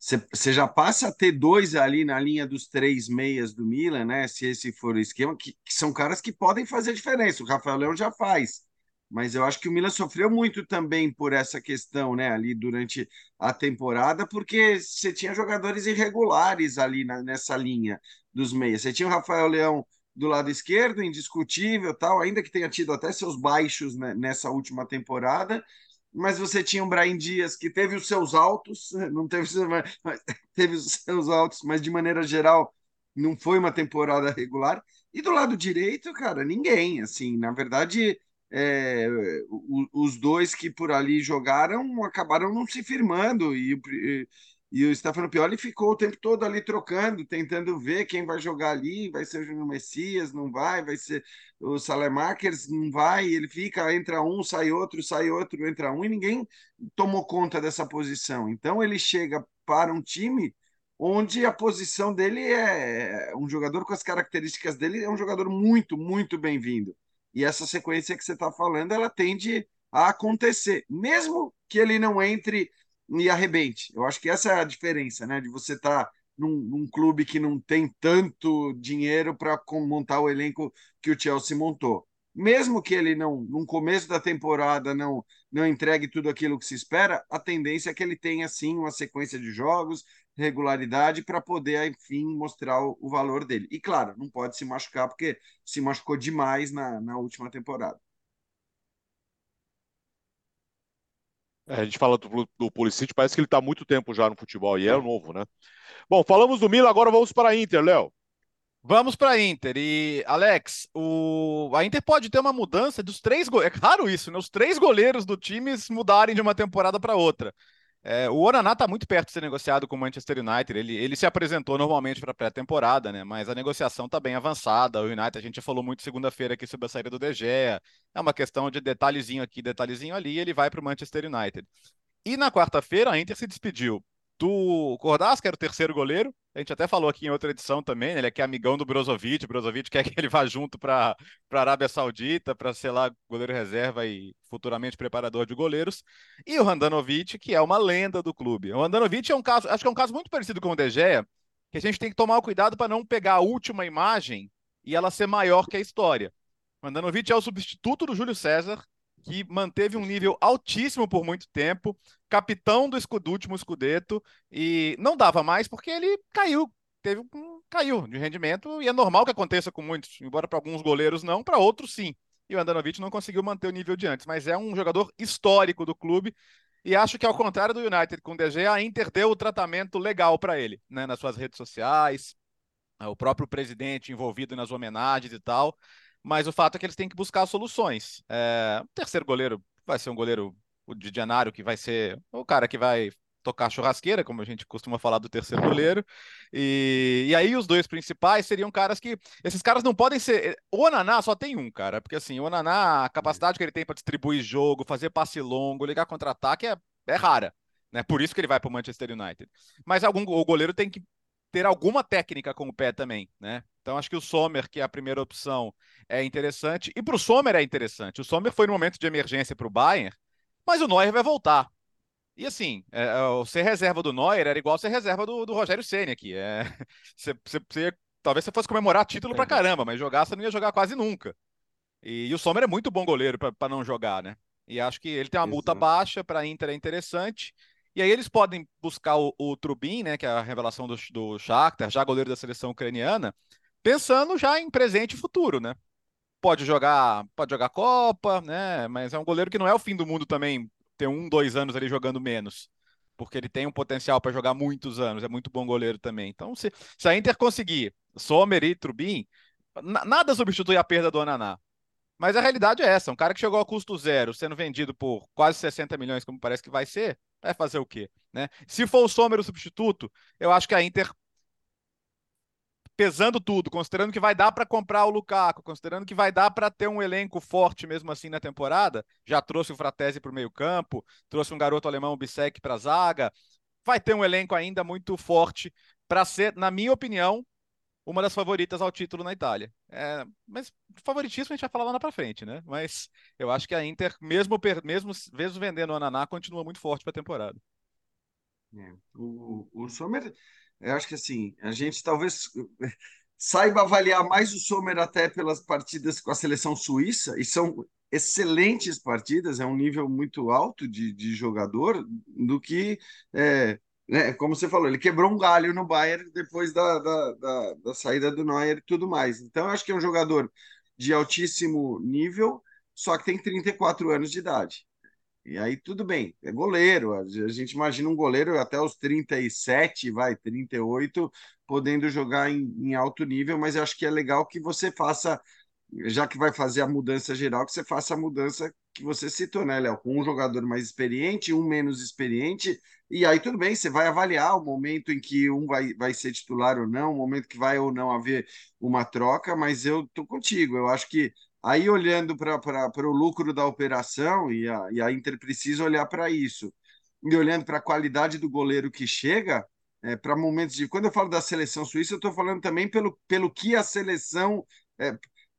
você já passa a ter dois ali na linha dos três meias do Milan, né? Se esse for o esquema, que, que, são caras que podem fazer diferença. O Rafael Leão já faz, Mas eu acho que o Milan sofreu muito também por essa questão, né, ali durante a temporada, porque você tinha jogadores irregulares ali na, nessa linha dos meias. Você tinha o Rafael Leão do lado esquerdo, indiscutível, tal, ainda que tenha tido até seus baixos né, nessa última temporada, mas você tinha o Brian Dias que teve os seus altos, não teve, teve os seus altos, mas de maneira geral não foi uma temporada regular. E do lado direito, cara, ninguém, assim, na verdade, é, os dois que por ali jogaram acabaram não se firmando e, e o Stefano Pioli ficou o tempo todo ali trocando, tentando ver quem vai jogar ali, vai ser o Júnior Messias, não vai, vai ser o Salemakers, não vai, ele fica, entra um, sai outro, sai outro, entra um, e ninguém tomou conta dessa posição. Então ele chega para um time onde a posição dele é um jogador com as características dele, é um jogador muito, muito bem-vindo. E essa sequência que você está falando, ela tende a acontecer, mesmo que ele não entre e arrebente. Eu acho que essa é a diferença, né? De você estar tá num, num, clube que não tem tanto dinheiro para montar o elenco que o Chelsea montou. Mesmo que ele não, no começo da temporada, não, não entregue tudo aquilo que se espera, a tendência é que ele tenha sim uma sequência de jogos, regularidade para poder, enfim, mostrar o, o, valor dele. E claro, não pode se machucar, porque se machucou demais na, na última temporada. A gente fala do, do Pulisic, parece que ele está há muito tempo já no futebol e é novo, né? Bom, falamos do Milan, agora vamos para a Inter, Léo. Vamos para a Inter. E, Alex, o... a Inter pode ter uma mudança dos três goleiros. É raro isso, né? Os três goleiros do time mudarem de uma temporada para outra. É, o Onaná está muito perto de ser negociado com o Manchester United. Ele, ele se apresentou normalmente para a pré-temporada, né? Mas a negociação está bem avançada. O United, a gente já falou muito segunda-feira aqui sobre a saída do De Gea. É uma questão de detalhezinho aqui, detalhezinho ali. ele vai para o Manchester United. E na quarta-feira, a Inter se despediu do Cordaz, que era o terceiro goleiro. A gente até falou aqui em outra edição também, né? ele é que é amigão do Brozovic. O Brozovic quer que ele vá junto para a Arábia Saudita, para ser lá goleiro reserva e futuramente preparador de goleiros. E o Randanovic, que é uma lenda do clube. O Randanovic é um caso, acho que é um caso muito parecido com o De Gea, que a gente tem que tomar cuidado para não pegar a última imagem e ela ser maior que a história. O Randanovic é o substituto do Júlio César, que manteve um nível altíssimo por muito tempo, capitão do, do último escudeto, e não dava mais porque ele caiu, teve um, caiu de rendimento, e é normal que aconteça com muitos, embora para alguns goleiros não, para outros sim. E o Andanovic não conseguiu manter o nível de antes, mas é um jogador histórico do clube, e acho que ao contrário do United com o DG, a Inter deu o tratamento legal para ele, né, nas suas redes sociais, o próprio presidente envolvido nas homenagens e tal. Mas o fato é que eles têm que buscar soluções. É, o terceiro goleiro vai ser um goleiro, o de Janário, que vai ser o cara que vai tocar churrasqueira, como a gente costuma falar do terceiro goleiro. E, e aí os dois principais seriam caras que. Esses caras não podem ser. O Onaná só tem um, cara. Porque assim, o Onaná, a capacidade que ele tem para distribuir jogo, fazer passe longo, ligar contra-ataque é, é rara. Né? Por isso que ele vai para o Manchester United. Mas algum, o goleiro tem que ter alguma técnica com o pé também, né? Então acho que o Sommer, que é a primeira opção, é interessante. E para o Sommer é interessante. O Sommer foi no momento de emergência para o Bayern, mas o Neuer vai voltar. E assim, é, é ser reserva do Neuer era igual ser reserva do, do Rogério Senna aqui. É, você, você, talvez você fosse comemorar título pra caramba, mas jogar você não ia jogar quase nunca. E, e o Sommer é muito bom goleiro para não jogar, né? E acho que ele tem uma multa baixa, para a Inter é interessante. E aí eles podem buscar o, o Trubin, né, que é a revelação do, do Shakhtar, já goleiro da seleção ucraniana, pensando já em presente e futuro, né? Pode jogar, pode jogar Copa, né? Mas é um goleiro que não é o fim do mundo também ter um, dois anos ali jogando menos, porque ele tem um potencial para jogar muitos anos, é muito bom goleiro também. Então, se, se a Inter conseguir Sommer e Trubin, nada substitui a perda do Ananá. Mas a realidade é essa: um cara que chegou a custo zero, sendo vendido por quase 60 milhões, como parece que vai ser, vai fazer o quê? Né? Se for o Sommer o substituto, eu acho que a Inter, pesando tudo, considerando que vai dar para comprar o Lukaku, considerando que vai dar para ter um elenco forte mesmo assim na temporada, já trouxe o Fratesi para o meio-campo, trouxe um garoto alemão, o Bissek, para a zaga, vai ter um elenco ainda muito forte para ser, na minha opinião, uma das favoritas ao título na Itália. É, mas favoritismo a gente vai falar lá na frente, né? Mas eu acho que a Inter, mesmo, mesmo, mesmo vendendo o Ananá, continua muito forte para a temporada. É, o, o Sommer, eu acho que assim, a gente talvez saiba avaliar mais o Sommer até pelas partidas com a seleção suíça, e são excelentes partidas, é um nível muito alto de, de jogador, do que, é, né, como você falou, ele quebrou um galho no Bayern depois da, da, da, da saída do Neuer e tudo mais. Então, eu acho que é um jogador de altíssimo nível, só que tem 34 anos de idade. E aí tudo bem, é goleiro. A gente imagina um goleiro até os 37, vai, 38, podendo jogar em, em alto nível, mas eu acho que é legal que você faça, já que vai fazer a mudança geral, que você faça a mudança que você citou, né, Léo? Com um jogador mais experiente, um menos experiente, e aí tudo bem, você vai avaliar o momento em que um vai, vai ser titular ou não, o momento que vai ou não haver uma troca, mas eu tô contigo, eu acho que Aí, olhando para o lucro da operação, e a, e a Inter precisa olhar para isso, e olhando para a qualidade do goleiro que chega, é, para momentos de. Quando eu falo da seleção suíça, eu estou falando também pelo, pelo que a seleção. É,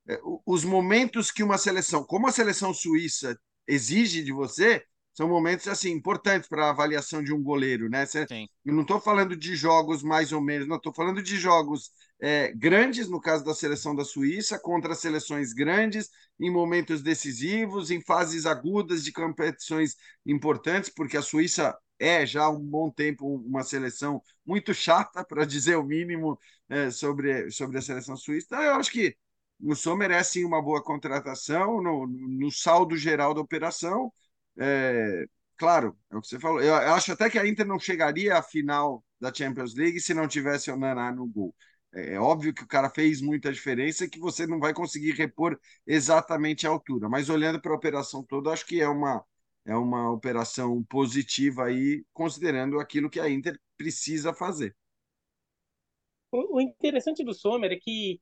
é, os momentos que uma seleção, como a seleção suíça exige de você, são momentos assim importantes para a avaliação de um goleiro, né? Cê, eu não estou falando de jogos mais ou menos, não estou falando de jogos é, grandes, no caso da seleção da Suíça, contra seleções grandes, em momentos decisivos, em fases agudas de competições importantes, porque a Suíça é já há um bom tempo uma seleção muito chata, para dizer o mínimo, é, sobre, sobre a seleção suíça. Então, eu acho que o Sommer é sim uma boa contratação no, no saldo geral da operação é, claro, é o que você falou. Eu acho até que a Inter não chegaria à final da Champions League se não tivesse o Naná no gol. É, é óbvio que o cara fez muita diferença e que você não vai conseguir repor exatamente a altura. Mas olhando para a operação toda, acho que é uma, é uma operação positiva aí, considerando aquilo que a Inter precisa fazer. O interessante do Sommer é que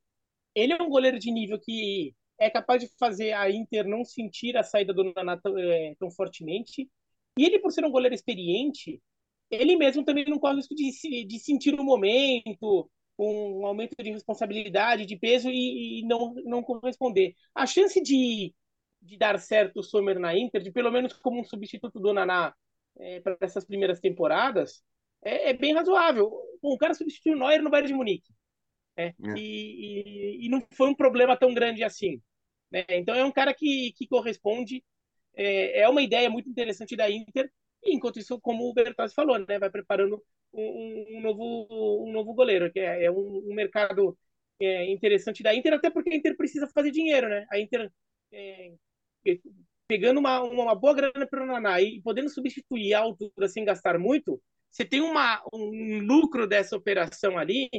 ele é um goleiro de nível que é capaz de fazer a Inter não sentir a saída do Naná tão, é, tão fortemente. E ele, por ser um goleiro experiente, ele mesmo também não corre o risco de, de sentir o momento, um aumento de responsabilidade, de peso e, e não, não corresponder. A chance de, de dar certo o Sommer na Inter, de pelo menos como um substituto do Naná é, para essas primeiras temporadas, é, é, bem razoável. Bom, o cara substituiu o Neuer no Bayern de Munique. Né? É. E, e, e, não foi um problema tão grande assim. Né? Então é um cara que, que corresponde, é, é uma ideia muito interessante da Inter, e enquanto isso, como o Bertazzi falou, né, vai preparando um, um novo, um novo goleiro, que é, é um, um, mercado é, interessante da Inter, até porque a Inter precisa fazer dinheiro, né? A Inter é, pegando uma, uma boa grana para o Naná e podendo substituir a altura sem gastar muito, você tem uma, um lucro dessa operação ali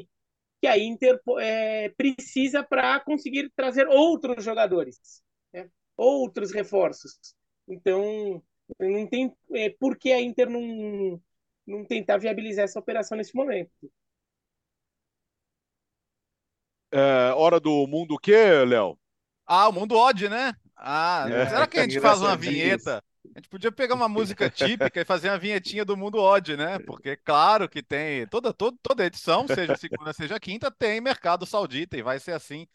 que a Inter é, precisa para conseguir trazer outros jogadores, né? outros reforços. Então, não tem é, por que a Inter não, não tentar viabilizar essa operação nesse momento. É, hora do mundo o quê, Léo? Ah, o mundo odd, né? Ah, é, será que a gente faz uma vinheta? A gente podia pegar uma música típica e fazer uma vinhetinha do mundo odd, né? Porque claro que tem toda, toda, toda edição, seja segunda, seja quinta, tem mercado saudita e vai ser assim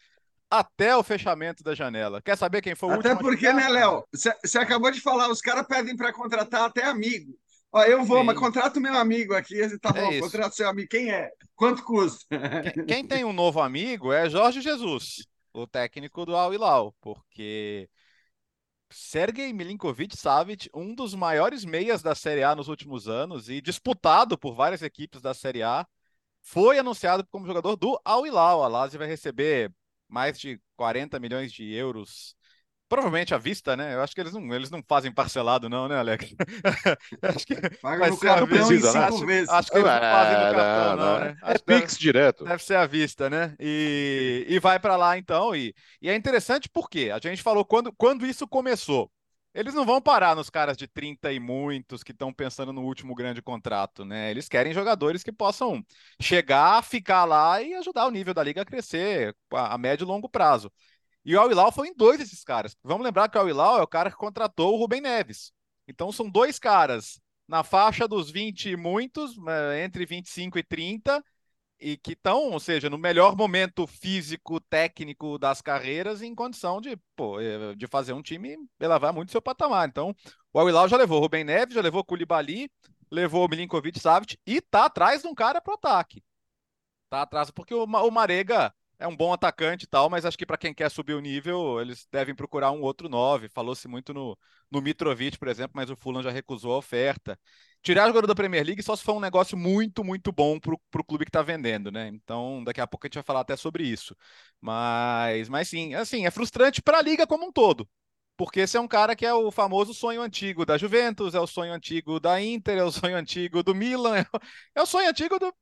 até o fechamento da janela. Quer saber quem foi o até último? Até porque, né, Léo? Você acabou de falar, os caras pedem para contratar até amigo. Ó, eu vou, Sim. mas contrata o meu amigo aqui. Tá é bom, é contrata o seu amigo. Quem é? Quanto custa? Quem, quem, tem um novo amigo é Jorge Jesus, o técnico do Al Hilal, porque Sergei Milinkovic-Savic, um dos maiores meias da Série A nos últimos anos e disputado por várias equipes da Série A, foi anunciado como jogador do Al Hilal. A Lazio vai receber mais de 40 milhões de euros Provavelmente à vista, né? Eu acho que eles não, eles não fazem parcelado, não, né, Alex? acho que Paga vai no ser cartão precisa, né? acho, vezes. acho que eles não fazem no cartão, não, não, né? É Pix deve, direto. Deve ser à vista, né? E, e vai para lá, então. E, e é interessante porque a gente falou quando, quando isso começou. Eles não vão parar nos caras de 30 e muitos que estão pensando no último grande contrato, né? Eles querem jogadores que possam chegar, ficar lá e ajudar o nível da liga a crescer a, a médio e longo prazo. E o Al-Hilal foi em dois desses caras. Vamos lembrar que o Al-Hilal é o cara que contratou o Rubem Neves. Então são dois caras na faixa dos 20 e muitos, né, entre 25 e 30, e que estão, ou seja, no melhor momento físico, técnico das carreiras, em condição de, pô, eh, de fazer um time elevar muito seu patamar. Então, o Al-Hilal já levou o Rubem Neves, já levou o Koulibaly, levou o Milinkovic Savic e tá atrás de um cara pro ataque. Tá atrás, porque o Marega é um bom atacante e tal, mas acho que para quem quer subir o nível, eles devem procurar um outro 9. Falou-se muito no, no Mitrovic, por exemplo, mas o Fulham já recusou a oferta. Tirar jogador da Premier League só se for um negócio muito, muito bom para o clube que está vendendo, né? Então, daqui a pouco a gente vai falar até sobre isso. Mas, mas sim, assim, é frustrante para a liga como um todo. Porque esse é um cara que é o famoso sonho antigo da Juventus, é o sonho antigo da Inter, é o sonho antigo do Milan, é o sonho antigo do,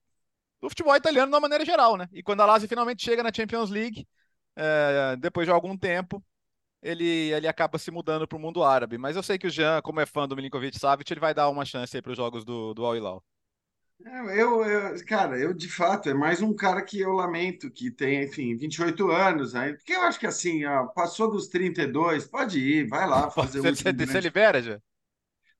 do futebol italiano de uma maneira geral, né? E quando a Lazio finalmente chega na Champions League, é, depois de algum tempo, ele, ele acaba se mudando para o mundo árabe. Mas eu sei que o Jean, como é fã do Milinkovic Savic, ele vai dar uma chance aí para os jogos do, do Al Hilal. É, eu, eu, cara, eu de fato, é mais um cara que eu lamento, que tem, enfim, 28 anos, aí, porque eu acho que assim, ó, passou dos 32, pode ir, vai lá fazer você, o. Você, grande... você libera, já?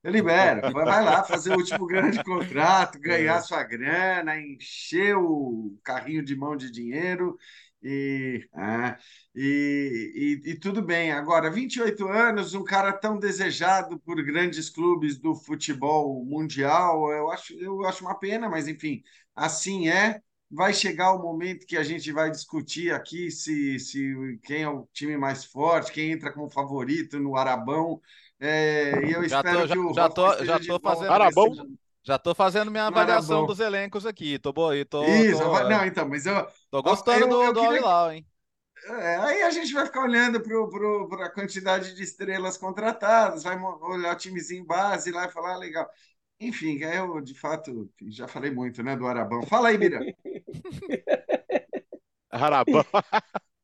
Eu libero, vai lá fazer o último grande contrato, ganhar é. sua grana, encher o carrinho de mão de dinheiro e, é, e, e, e, tudo bem. Agora, 28 anos, um cara tão desejado por grandes clubes do futebol mundial, eu acho, eu acho uma pena, mas enfim, assim é. Vai chegar o momento que a gente vai discutir aqui se, se quem é o time mais forte, quem entra como favorito no Arabão. É, e eu já espero tô, que o já, tô, já tô fazendo Arabão. Já tô fazendo minha avaliação dos elencos aqui. Tô, tô, tô, Isso, tô, não, então, mas eu. Tô gostando eu, do, eu do queria... Hein? É, aí a gente vai ficar olhando para a quantidade de estrelas contratadas, vai olhar o timezinho base lá e falar, ah, legal. Enfim, eu de fato já falei muito, né, do Arabão. Fala aí, Mira. Arabão.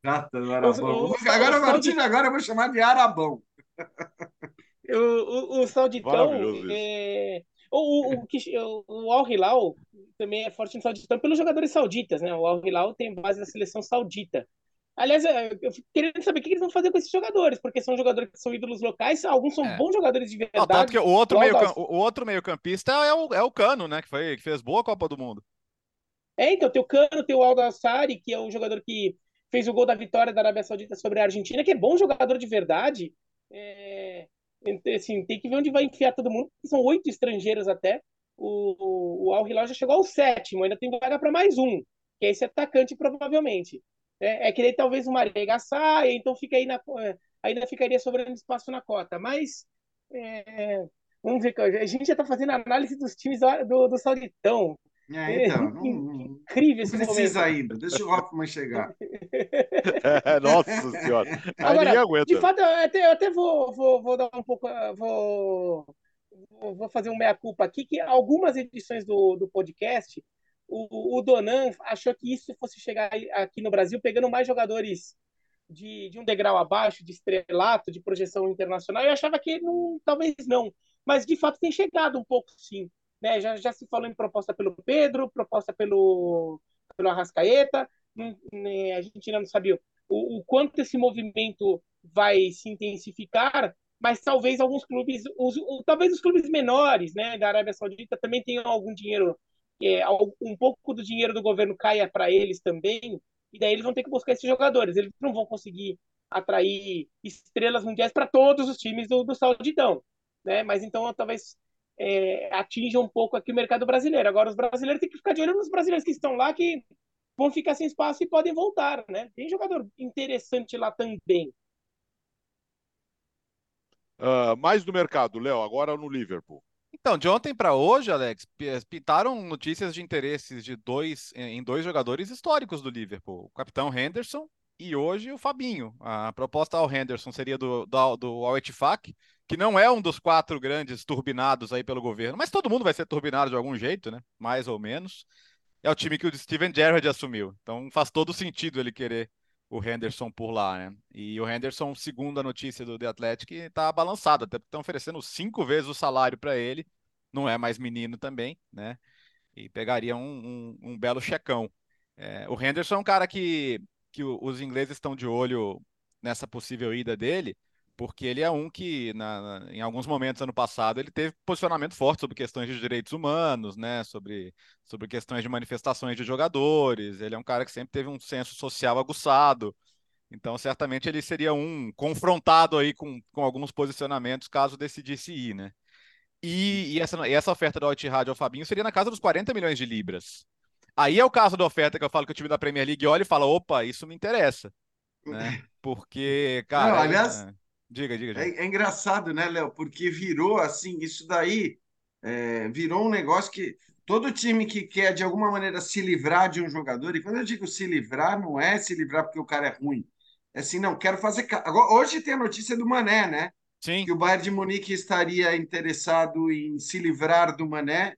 Trata do Arabão. Agora, agora eu vou chamar de Arabão. O, o, o Sauditão, é, o, o, o, o Al Hilal também é forte no Sauditão pelos jogadores sauditas, né? O Al Hilal tem base da seleção saudita. Aliás, eu fico querendo saber o que eles vão fazer com esses jogadores, porque são jogadores que são ídolos locais, alguns são é. bons jogadores de verdade. Não, tanto que o outro, meio, o outro meio-campista é o, é o Cano, né? Que, foi, que fez boa Copa do Mundo. É, então, tem o Cano, tem o Aldo Assari, que é o jogador que fez o gol da vitória da Arábia Saudita sobre a Argentina, que é bom jogador de verdade. É, assim, tem que ver onde vai enfiar todo mundo, são oito estrangeiros até. O, o, o Al Hilal já chegou ao sétimo, ainda tem vaga para mais um, que é esse atacante, provavelmente. É, é que daí talvez o Marega saia, então fica aí na, é, ainda ficaria sobrando espaço na cota. Mas é, vamos ver, a gente já está fazendo análise dos times do, do Sauditão. É, então, não, incrível esse não precisa momento. ainda, deixa o Hoffman chegar. Nossa senhora, Agora, aguenta. De fato, eu até, eu até vou, vou, vou dar um pouco, vou, vou fazer um meia-culpa aqui, que algumas edições do, do podcast, o, o Donan achou que isso fosse chegar aqui no Brasil pegando mais jogadores de, de um degrau abaixo, de estrelato, de projeção internacional, eu achava que não, talvez não, mas de fato tem chegado um pouco sim. Né? Já, já se falou em proposta pelo Pedro, proposta pelo, pelo Arrascaeta, né? a gente ainda não sabia o, o, quanto esse movimento vai se intensificar, mas talvez alguns clubes, os, talvez os clubes menores né, da Arábia Saudita também tenham algum dinheiro, é, um pouco do dinheiro do governo caia para eles também, e daí eles vão ter que buscar esses jogadores. Eles não vão conseguir atrair estrelas mundiais para todos os times do, do Sauditão. Né? Mas então talvez é, atinja um pouco aqui o mercado brasileiro. Agora, os brasileiros têm que ficar de olho nos brasileiros que estão lá, que vão ficar sem espaço e podem voltar, né? Tem jogador interessante lá também. Uh, mais do mercado, Léo, agora no Liverpool. Então, de ontem para hoje, Alex, pintaram notícias de interesses de dois em dois jogadores históricos do Liverpool, o capitão Henderson e hoje o Fabinho. A proposta ao Henderson seria do, do, do Al Ettifaq, que não é um dos quatro grandes turbinados aí pelo governo, mas todo mundo vai ser turbinado de algum jeito, né? Mais ou menos. É o time que o Steven Gerrard assumiu. Então faz todo sentido ele querer o Henderson por lá, né? E o Henderson, segundo a notícia do The Athletic, está balançado, até estão oferecendo cinco vezes o salário para ele. Não é mais menino também, né? E pegaria um, um, um belo checão. É, o Henderson é um cara que, que os ingleses estão de olho nessa possível ida dele, porque ele é um que, na, na, em alguns momentos ano passado, ele teve posicionamento forte sobre questões de direitos humanos, né, sobre, sobre questões de manifestações de jogadores. Ele é um cara que sempre teve um senso social aguçado. Então, certamente ele seria um confrontado aí com, com alguns posicionamentos caso decidisse ir, né? E, e essa, e essa oferta do Al-Ittihad ao Fabinho seria na casa dos 40 milhões de libras. Aí é o caso da oferta que eu falo que o time da Premier League olha e fala: opa, isso me interessa. Né? Porque, cara. Não, aliás, é... diga, diga. diga. É, é, engraçado, né, Léo? Porque virou assim, isso daí é, virou um negócio que todo time que quer de alguma maneira se livrar de um jogador, e quando eu digo se livrar, não é se livrar porque o cara é ruim. É assim, não, quero fazer. Agora, hoje tem a notícia do Mané, né? Sim. Que o Bayern de Munique estaria interessado em se livrar do Mané,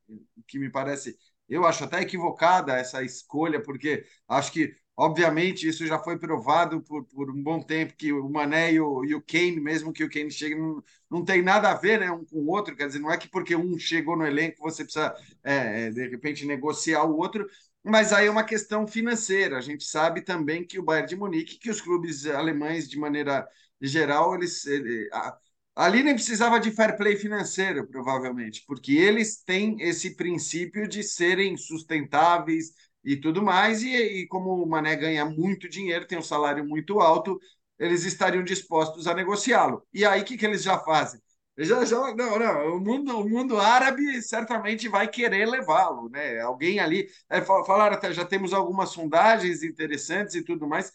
que me parece eu acho até equivocada essa escolha, porque acho que, obviamente, isso já foi provado por, por um bom tempo, que o Mané e o, e o Kane, mesmo que o Kane chegue, não, não tem nada a ver né, um com o outro, quer dizer, não é que porque um chegou no elenco você precisa, é, é de repente, negociar o outro, mas aí é uma questão financeira. A gente sabe também que o Bayern de Munique, que os clubes alemães, de maneira geral, eles, ele, a, Ali nem precisava de fair play financeiro, provavelmente, porque eles têm esse princípio de serem sustentáveis e tudo mais, e, e como o Mané ganha muito dinheiro, tem um salário muito alto, eles estariam dispostos a negociá-lo. E aí, o que, que eles já fazem? Já, já, não, não, o mundo, o mundo árabe certamente vai querer levá-lo, né? Alguém ali. É, falaram até, já temos algumas sondagens interessantes e tudo mais.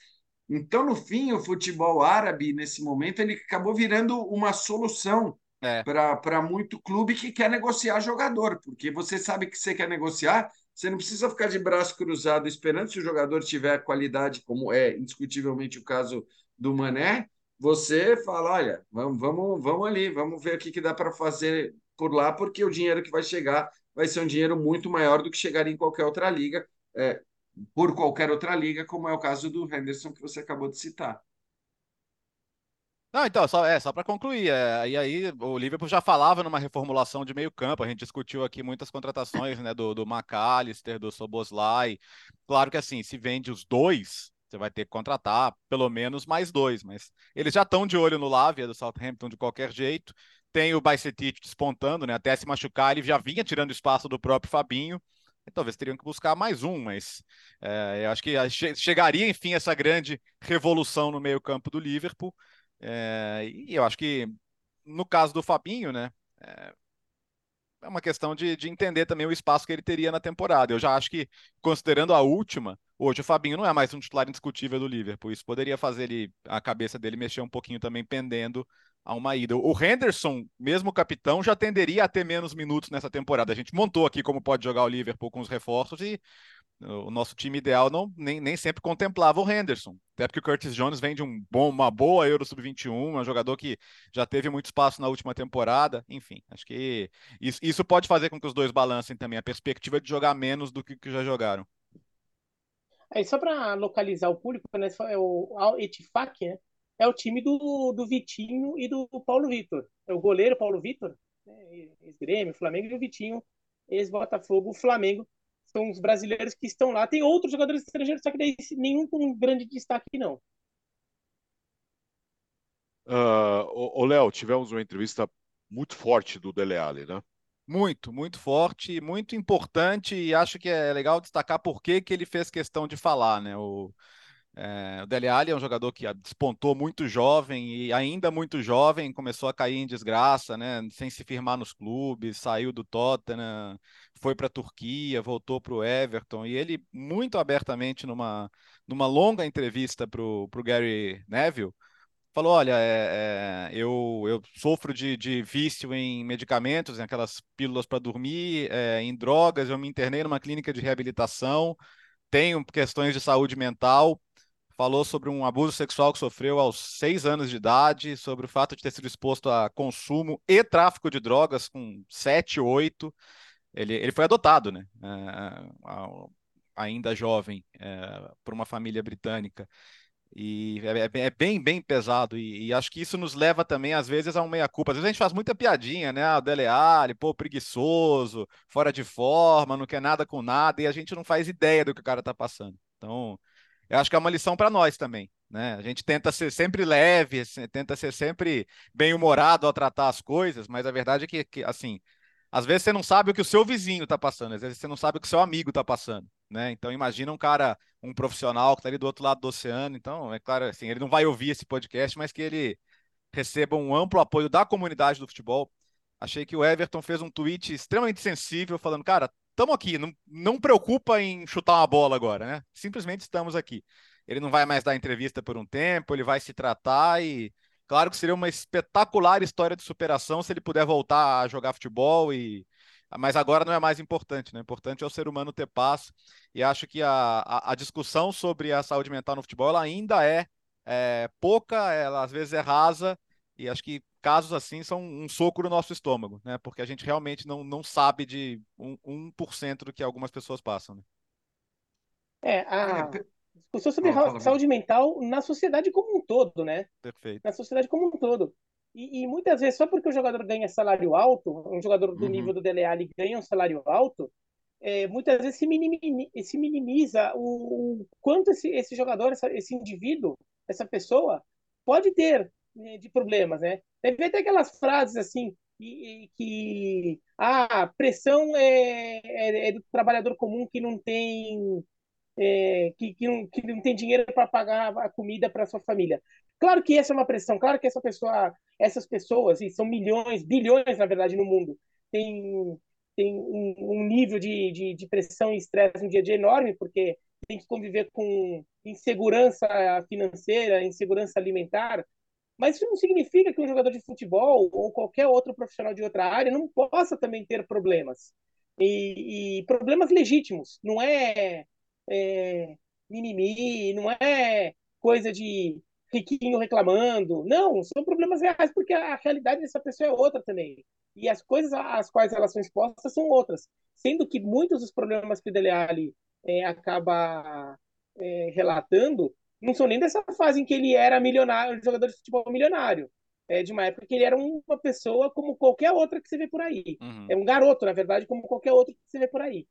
Então, no fim, o futebol árabe, nesse momento, ele acabou virando uma solução é. para muito clube que quer negociar jogador, porque você sabe que você quer negociar, você não precisa ficar de braço cruzado esperando se o jogador tiver qualidade, como é indiscutivelmente o caso do Mané. Você fala: olha, vamos, vamos, vamos ali, vamos ver o que, dá para fazer por lá, porque o dinheiro que vai chegar vai ser um dinheiro muito maior do que chegaria em qualquer outra liga. É, por qualquer outra liga, como é o caso do Henderson que você acabou de citar. Não, então, só, é, só para concluir, é, e aí o Liverpool já falava numa reformulação de meio campo, a gente discutiu aqui muitas contratações, né, do, do McAllister, do Soboslai, claro que assim, se vende os dois, você vai ter que contratar pelo menos mais dois, mas eles já estão de olho no Lavia do Southampton de qualquer jeito, tem o Baicetic despontando, né, até se machucar, ele já vinha tirando espaço do próprio Fabinho, talvez teriam que buscar mais um, mas é, eu acho que chegaria, enfim, essa grande revolução no meio-campo do Liverpool. É, e eu acho que no caso do Fabinho, né? É, é uma questão de, de, entender também o espaço que ele teria na temporada. Eu já acho que, considerando a última, hoje o Fabinho não é mais um titular indiscutível do Liverpool. Isso poderia fazer ele, a cabeça dele mexer um pouquinho também, pendendo a uma ida. O Henderson, mesmo capitão, já tenderia a ter menos minutos nessa temporada. A gente montou aqui como pode jogar o Liverpool com os reforços e o nosso time ideal não nem, nem sempre contemplava o Henderson. Até porque o Curtis Jones vem de um bom, uma boa Euro Sub-21, um jogador que já teve muito espaço na última temporada. Enfim, acho que isso, isso pode fazer com que os dois balancem também a perspectiva de jogar menos do que, que já jogaram. Aí, só para localizar o público, né, é o Al Etifak, né? é o time do, do Vitinho e do Paulo Vitor. É o goleiro Paulo Vitor, né, ex-Grêmio, Flamengo, e o Vitinho, ex-Botafogo, Flamengo. São os brasileiros que estão lá. Tem outros jogadores estrangeiros, só que daí nenhum com grande destaque, não. Uh, ô, Léo, tivemos uma entrevista muito forte do Dele Alli, né? Muito, muito forte, muito importante, e acho que é legal destacar por que, que ele fez questão de falar, né? O, é, o Dele Alli é um jogador que despontou muito jovem e ainda muito jovem começou a cair em desgraça, né? Sem se firmar nos clubes, saiu do Tottenham, foi para a Turquia, voltou para o Everton e ele muito abertamente numa, numa longa entrevista para o Gary Neville falou: olha, é, é, eu, eu sofro de, de vício em medicamentos, em aquelas pílulas para dormir, é, em drogas, eu me internei numa clínica de reabilitação, tenho questões de saúde mental falou sobre um abuso sexual que sofreu aos seis anos de idade, sobre o fato de ter sido exposto a consumo e tráfico de drogas com sete, oito. Ele, ele foi adotado, né? É, ainda jovem, é, por uma família britânica. E é, é, é, bem, bem pesado. E, e, acho que isso nos leva também, às vezes, a um meia-culpa. Às vezes a gente faz muita piadinha, né? Ah, Dele Alli, pô, preguiçoso, fora de forma, não quer nada com nada, e a gente não faz ideia do que o cara tá passando. Então, eu acho que é uma lição para nós também. Né? A gente tenta ser sempre leve, tenta ser sempre bem-humorado ao tratar as coisas, mas a verdade é que, que, assim, às vezes você não sabe o que o seu vizinho está passando, às vezes você não sabe o que o seu amigo está passando. Né? Então imagina um cara, um profissional que está ali do outro lado do oceano. Então, é claro, assim, ele não vai ouvir esse podcast, mas que ele receba um amplo apoio da comunidade do futebol. Achei que o Everton fez um tweet extremamente sensível, falando, cara, estamos aqui, não, não preocupa em chutar uma bola agora, né? Simplesmente estamos aqui. Ele não vai mais dar entrevista por um tempo, ele vai se tratar e claro que seria uma espetacular história de superação se ele puder voltar a jogar futebol e mas agora não é mais importante, né? O importante é o ser humano ter paz e acho que a, a, a discussão sobre a saúde mental no futebol ela ainda é, é pouca, ela às vezes é rasa e acho que casos assim são um soco no nosso estômago, né? Porque a gente realmente não, não sabe de um, 1% do que algumas pessoas passam. Né? É, a discussão sobre oh, saúde mental na sociedade como um todo, né? Perfeito. Na sociedade como um todo. E, e, muitas vezes, só porque o jogador ganha salário alto, um jogador do uhum. nível do Dele Alli ganha um salário alto, é, muitas vezes se minimiza, se minimiza o, o, quanto esse, esse jogador, essa, esse indivíduo, essa pessoa, pode ter né, de problemas, né? Deve ter aquelas frases assim que, que a ah, pressão é, é, é, do trabalhador comum que não tem é, que, que, não, que não tem dinheiro para pagar a comida para sua família. Claro que essa é uma pressão, claro que essa pessoa, essas pessoas, e são milhões, bilhões na verdade no mundo, tem, tem um, um nível de, de, de pressão e estresse no dia a dia enorme, porque tem que conviver com insegurança financeira, insegurança alimentar, mas isso não significa que um jogador de futebol ou qualquer outro profissional de outra área não possa também ter problemas. E, e problemas legítimos. Não é, é mimimi, não é coisa de riquinho reclamando. Não, são problemas reais, porque a realidade dessa pessoa é outra também. E as coisas às quais elas são expostas são outras. Sendo que muitos dos problemas que o Dele Alli é, acaba é, relatando não são nem dessa fase em que ele era milionário, jogador de futebol milionário. É de uma época que ele era uma pessoa como qualquer outra que você vê por aí. Uhum. É um garoto, na verdade, como qualquer outro que você vê por aí.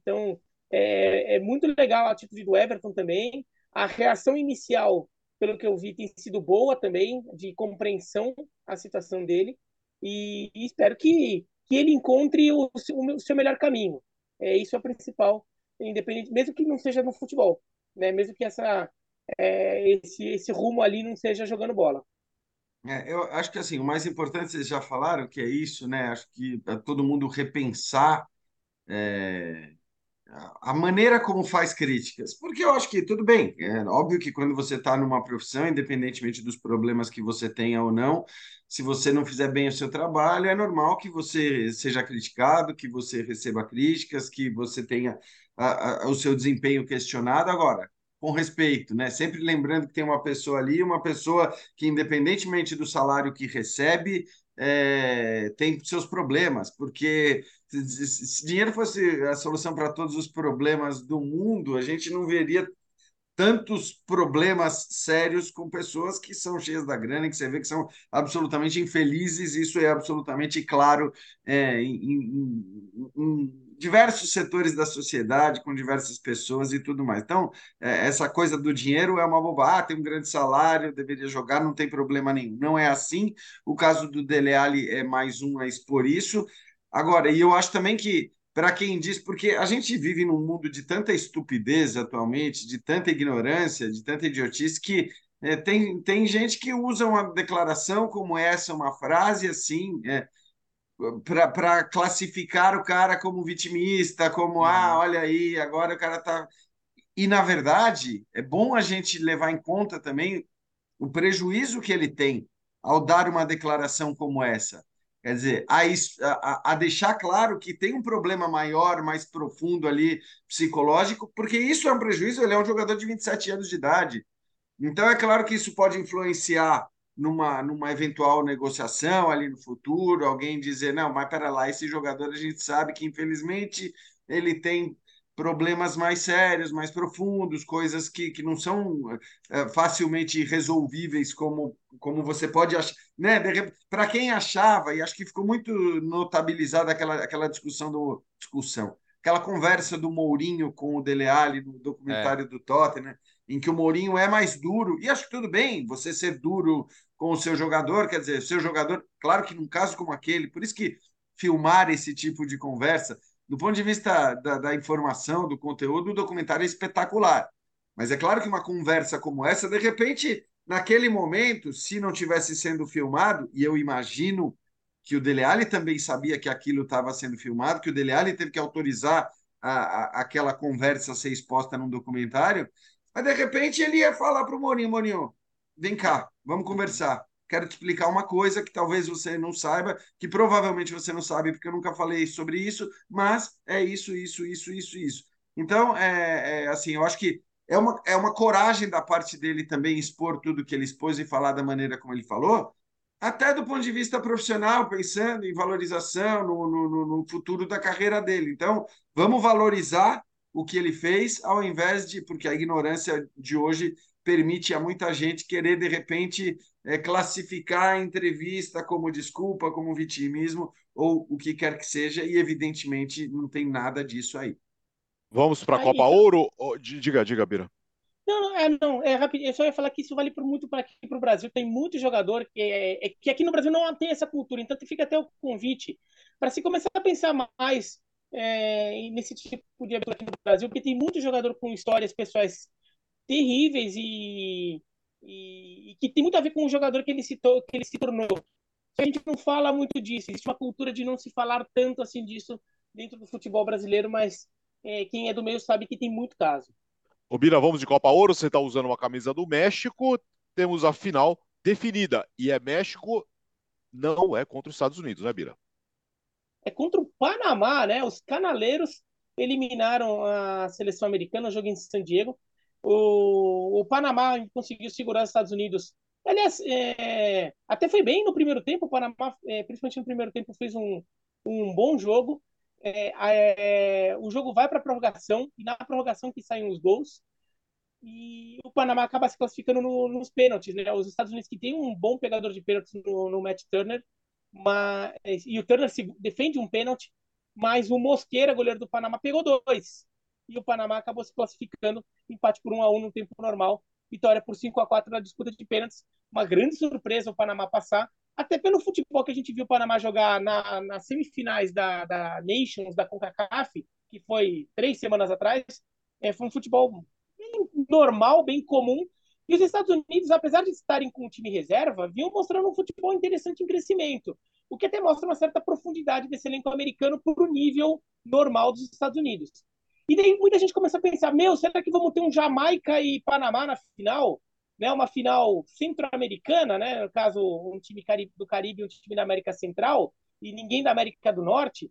Então, é, é muito legal a atitude do Everton também. A reação inicial, pelo que eu vi, tem sido boa também, de compreensão à situação dele. E, e espero que, que ele encontre o, o, seu melhor caminho. É, isso é o principal, independente, mesmo que não seja no futebol. Né? Mesmo que essa é, esse, esse rumo ali não seja jogando bola. É, eu acho que assim, o mais importante, vocês já falaram que é isso, né? Acho que para todo mundo repensar é, a maneira como faz críticas. Porque eu acho que tudo bem, é óbvio que quando você está numa profissão, independentemente dos problemas que você tenha ou não, se você não fizer bem o seu trabalho, é normal que você seja criticado, que você receba críticas, que você tenha a, a, o seu desempenho questionado. Agora, com respeito, né? Sempre lembrando que tem uma pessoa ali, uma pessoa que, independentemente do salário que recebe, é, tem seus problemas, porque se dinheiro fosse a solução para todos os problemas do mundo, a gente não veria tantos problemas sérios com pessoas que são cheias da grana, que você vê que são absolutamente infelizes, isso é absolutamente claro é, em, em, em diversos setores da sociedade, com diversas pessoas e tudo mais. Então, é, essa coisa do dinheiro é uma bobagem, ah, tem um grande salário, deveria jogar, não tem problema nenhum. Não é assim. O caso do Dele Alli é mais um a expor isso. Agora, e eu acho também que, para quem diz, porque a gente vive num mundo de tanta estupidez atualmente, de tanta ignorância, de tanta idiotice, que é, tem, tem gente que usa uma declaração como essa, uma frase assim, é, para classificar o cara como vitimista, como, uhum. ah, olha aí, agora o cara está. E, na verdade, é bom a gente levar em conta também o prejuízo que ele tem ao dar uma declaração como essa. Quer dizer, a, a, a, deixar claro que tem um problema maior, mais profundo ali, psicológico, porque isso é um prejuízo. Ele é um jogador de 27 anos de idade. Então, é claro que isso pode influenciar numa, numa eventual negociação ali no futuro, alguém dizer, não, mas para lá, esse jogador a gente sabe que infelizmente ele tem problemas mais sérios, mais profundos, coisas que, que não são é, facilmente resolvíveis como, como você pode achar. Né? Para quem achava, e acho que ficou muito notabilizada aquela, aquela discussão do discussão, aquela conversa do Mourinho com o Dele Alli no documentário é. do Tottenham, em que o Mourinho é mais duro, e acho que tudo bem você ser duro com o seu jogador, quer dizer, o seu jogador, claro que num caso como aquele, por isso que filmar esse tipo de conversa, do ponto de vista da, da informação, do conteúdo, o documentário é espetacular. Mas é claro que uma conversa como essa, de repente, naquele momento, se não tivesse sendo filmado, e eu imagino que o Dele Alli também sabia que aquilo estava sendo filmado, que o Dele Alli teve que autorizar a, a, aquela conversa a ser exposta num documentário, mas de repente ele ia falar para o Moninho, Moninho, vem cá, vamos conversar. Quero te explicar uma coisa que talvez você não saiba, que provavelmente você não sabe, porque eu nunca falei sobre isso, mas é isso, isso, isso, isso, isso. Então, é, é assim, eu acho que é uma, é uma coragem da parte dele também expor tudo que ele expôs e falar da maneira como ele falou, até do ponto de vista profissional, pensando em valorização no, no, no futuro da carreira dele. Então, vamos valorizar o que ele fez, ao invés de, porque a ignorância de hoje permite a muita gente querer, de repente, é, classificar a entrevista como desculpa, como vitimismo, ou o que quer que seja, e evidentemente não tem nada disso aí. Vamos para a Copa Ouro? Diga, diga, Bira. Não, não, é, não, é rápido. Eu só ia falar que isso vale por muito para aqui para o Brasil. Tem muito jogador que, é, é, que aqui no Brasil não tem essa cultura. Então fica até o convite para se começar a pensar mais é, nesse tipo de abertura aqui no Brasil, porque tem muito jogador com histórias pessoais terríveis e, e, e, que tem muito a ver com o jogador que ele se, que ele se tornou. A gente não fala muito disso. Existe uma cultura de não se falar tanto assim disso dentro do futebol brasileiro, mas é, quem é do meio sabe que tem muito caso. Ô, Bira, vamos de Copa Ouro. Você está usando uma camisa do México. Temos a final definida. E é México, não é contra os Estados Unidos, né, Bira? É contra o Panamá, né? Os canaleiros eliminaram a seleção americana no jogo em San Diego. O, o Panamá conseguiu segurar os Estados Unidos. Aliás, é, até foi bem no primeiro tempo. O Panamá, é, principalmente no primeiro tempo, fez um, um bom jogo é, é, o jogo vai para a prorrogação e na prorrogação que saem os gols e o Panamá acaba se classificando no, nos pênaltis, né? Os Estados Unidos que tem um bom pegador de pênaltis no, no Matt Turner, mas, e o Turner se defende um pênalti, mas o Mosqueira, goleiro do Panamá, pegou dois. E o Panamá acabou se classificando, empate por 1 a 1 no tempo normal, vitória por 5 a 4 na disputa de pênaltis. Uma grande surpresa o Panamá passar, até pelo futebol que a gente viu o Panamá jogar na, nas semifinais da, da Nations, da CONCACAF, que foi três semanas atrás, é, foi um futebol bem normal, bem comum. E os Estados Unidos, apesar de estarem com o time reserva, vinham mostrando um futebol interessante em crescimento, o que até mostra uma certa profundidade desse elenco americano para o nível normal dos Estados Unidos. E daí muita gente começa a pensar: meu, será que vamos ter um Jamaica e Panamá na final? Né, uma final centro-americana, né, no caso, um time do Caribe e um time da América Central, e ninguém da América do Norte.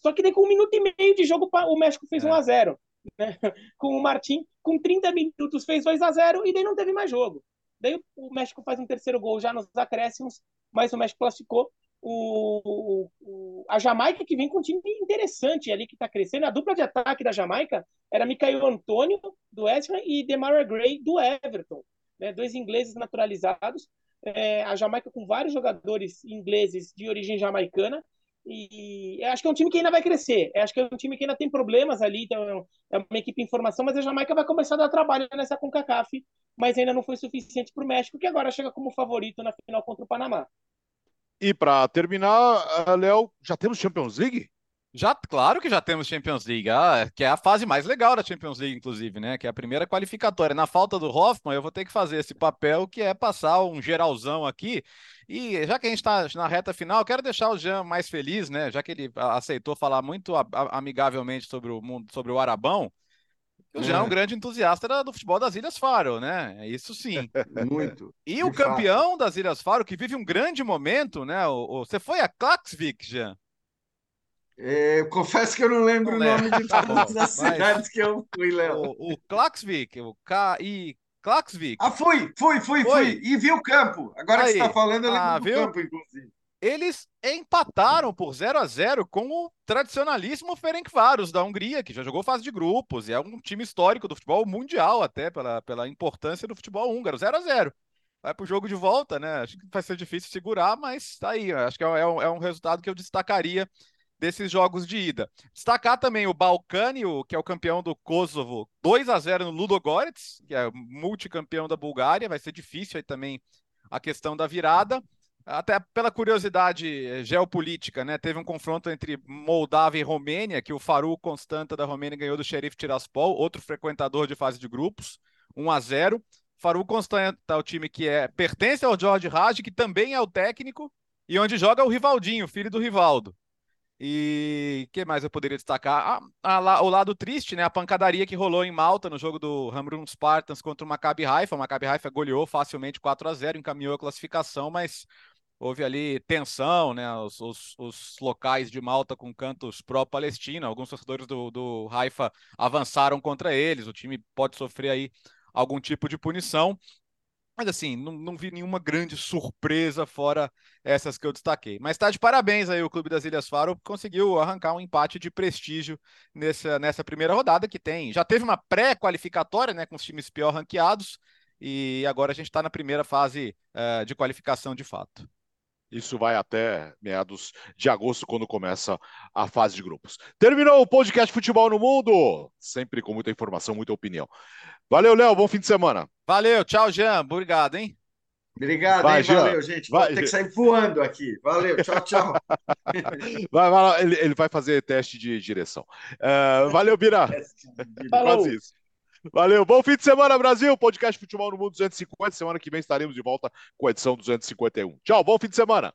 Só que daí, com um minuto e meio de jogo, o México fez é. 1 a 0 né? Com o Martim, com 30 minutos, fez 2 a 0 e daí não teve mais jogo. Daí o México faz um terceiro gol já nos acréscimos, mas o México classificou. O, o, a Jamaica que vem com um time interessante ali que está crescendo. A dupla de ataque da Jamaica era Micael Antônio, do West Ham, e Demarai Gray, do Everton né, dois ingleses naturalizados, é, a Jamaica com vários jogadores ingleses de origem jamaicana, e acho que é um time que ainda vai crescer. Acho que é um time que ainda tem problemas ali, então é uma equipe em formação, mas a Jamaica vai começar a dar trabalho nessa CONCACAF, mas ainda não foi suficiente para o México, que agora chega como favorito na final contra o Panamá. E para terminar, Léo, já temos Champions League? Já, claro que já temos Champions League, ah, que é a fase mais legal da Champions League, inclusive, né? Que é a primeira qualificatória. Na falta do Hoffman, eu vou ter que fazer esse papel que é passar um geralzão aqui. E já que a gente está na reta final, quero deixar o Jean mais feliz, né? Já que ele aceitou falar muito amigavelmente sobre o mundo, sobre o Arabão. O Jean é um é. grande entusiasta do futebol das Ilhas Faro, né? Isso sim. Muito. E o campeão das Ilhas Faro, que vive um grande momento, né? Você foi a Klaxvik, Jean? É, confesso que eu não lembro não o nome de tá todas as cidades que eu fui, Léo. O, o Klaxvik, o K.I. Klaxvik. Ah, fui, fui, fui, fui. E vi o campo. Agora Aí. que você está falando, eu lembro ah, do viu? campo, inclusive. Eles empataram por 0 a 0 com o tradicionalíssimo Ferencváros da Hungria, que já jogou fase de grupos e é um time histórico do futebol mundial, até pela, pela importância do futebol húngaro. 0 a 0 Vai para o jogo de volta, né? Acho que vai ser difícil segurar, mas tá aí. Acho que é, é um, é um resultado que eu destacaria desses jogos de ida. Destacar também o Balcani, que é o campeão do Kosovo, 2 a 0 no Ludogorets, que é multicampeão da Bulgária, vai ser difícil aí também a questão da virada. Até pela curiosidade eh, geopolítica, né? Teve um confronto entre Moldávia e Romênia, que o Faru Constanta da Romênia ganhou do Sheriff Tiraspol, outro frequentador de fase de grupos, 1 a 0. Faru Constanta é o time que é pertence ao George Raj, que também é o técnico, e onde joga o Rivaldinho, filho do Rivaldo. E que mais eu poderia destacar? Ah, a, o lado triste, né? A pancadaria que rolou em Malta no jogo do Hamrun Spartans contra o Maccabi Haifa. O Maccabi Haifa goleou facilmente 4 a 0 encaminhou a classificação, mas houve ali tensão, né? Os, os, os locais de Malta com cantos pró-Palestina. Alguns torcedores do, do Haifa avançaram contra eles. O time pode sofrer aí algum tipo de punição. Mas assim, não, não vi nenhuma grande surpresa fora essas que eu destaquei. Mas está de parabéns aí o Clube das Ilhas Faro, conseguiu arrancar um empate de prestígio nessa, nessa primeira rodada que tem. Já teve uma pré-qualificatória, né, com os times pior ranqueados, e agora a gente está na primeira fase uh, de qualificação de fato. Isso vai até meados de agosto, quando começa a fase de grupos. Terminou o podcast Futebol no Mundo, sempre com muita informação, muita opinião. Valeu, Léo, bom fim de semana. Valeu, tchau, Jean. Obrigado, hein? Obrigado, vai, hein? Valeu, gente. Vai, Vou ter que sair voando aqui. Valeu, tchau, tchau. vai, vai ele, ele, vai fazer teste de direção. Uh, valeu, Bira. Falou. Valeu, bom fim de semana, Brasil. Podcast Futebol no Mundo 250. Semana que vem estaremos de volta com a edição 251. Tchau, bom fim de semana.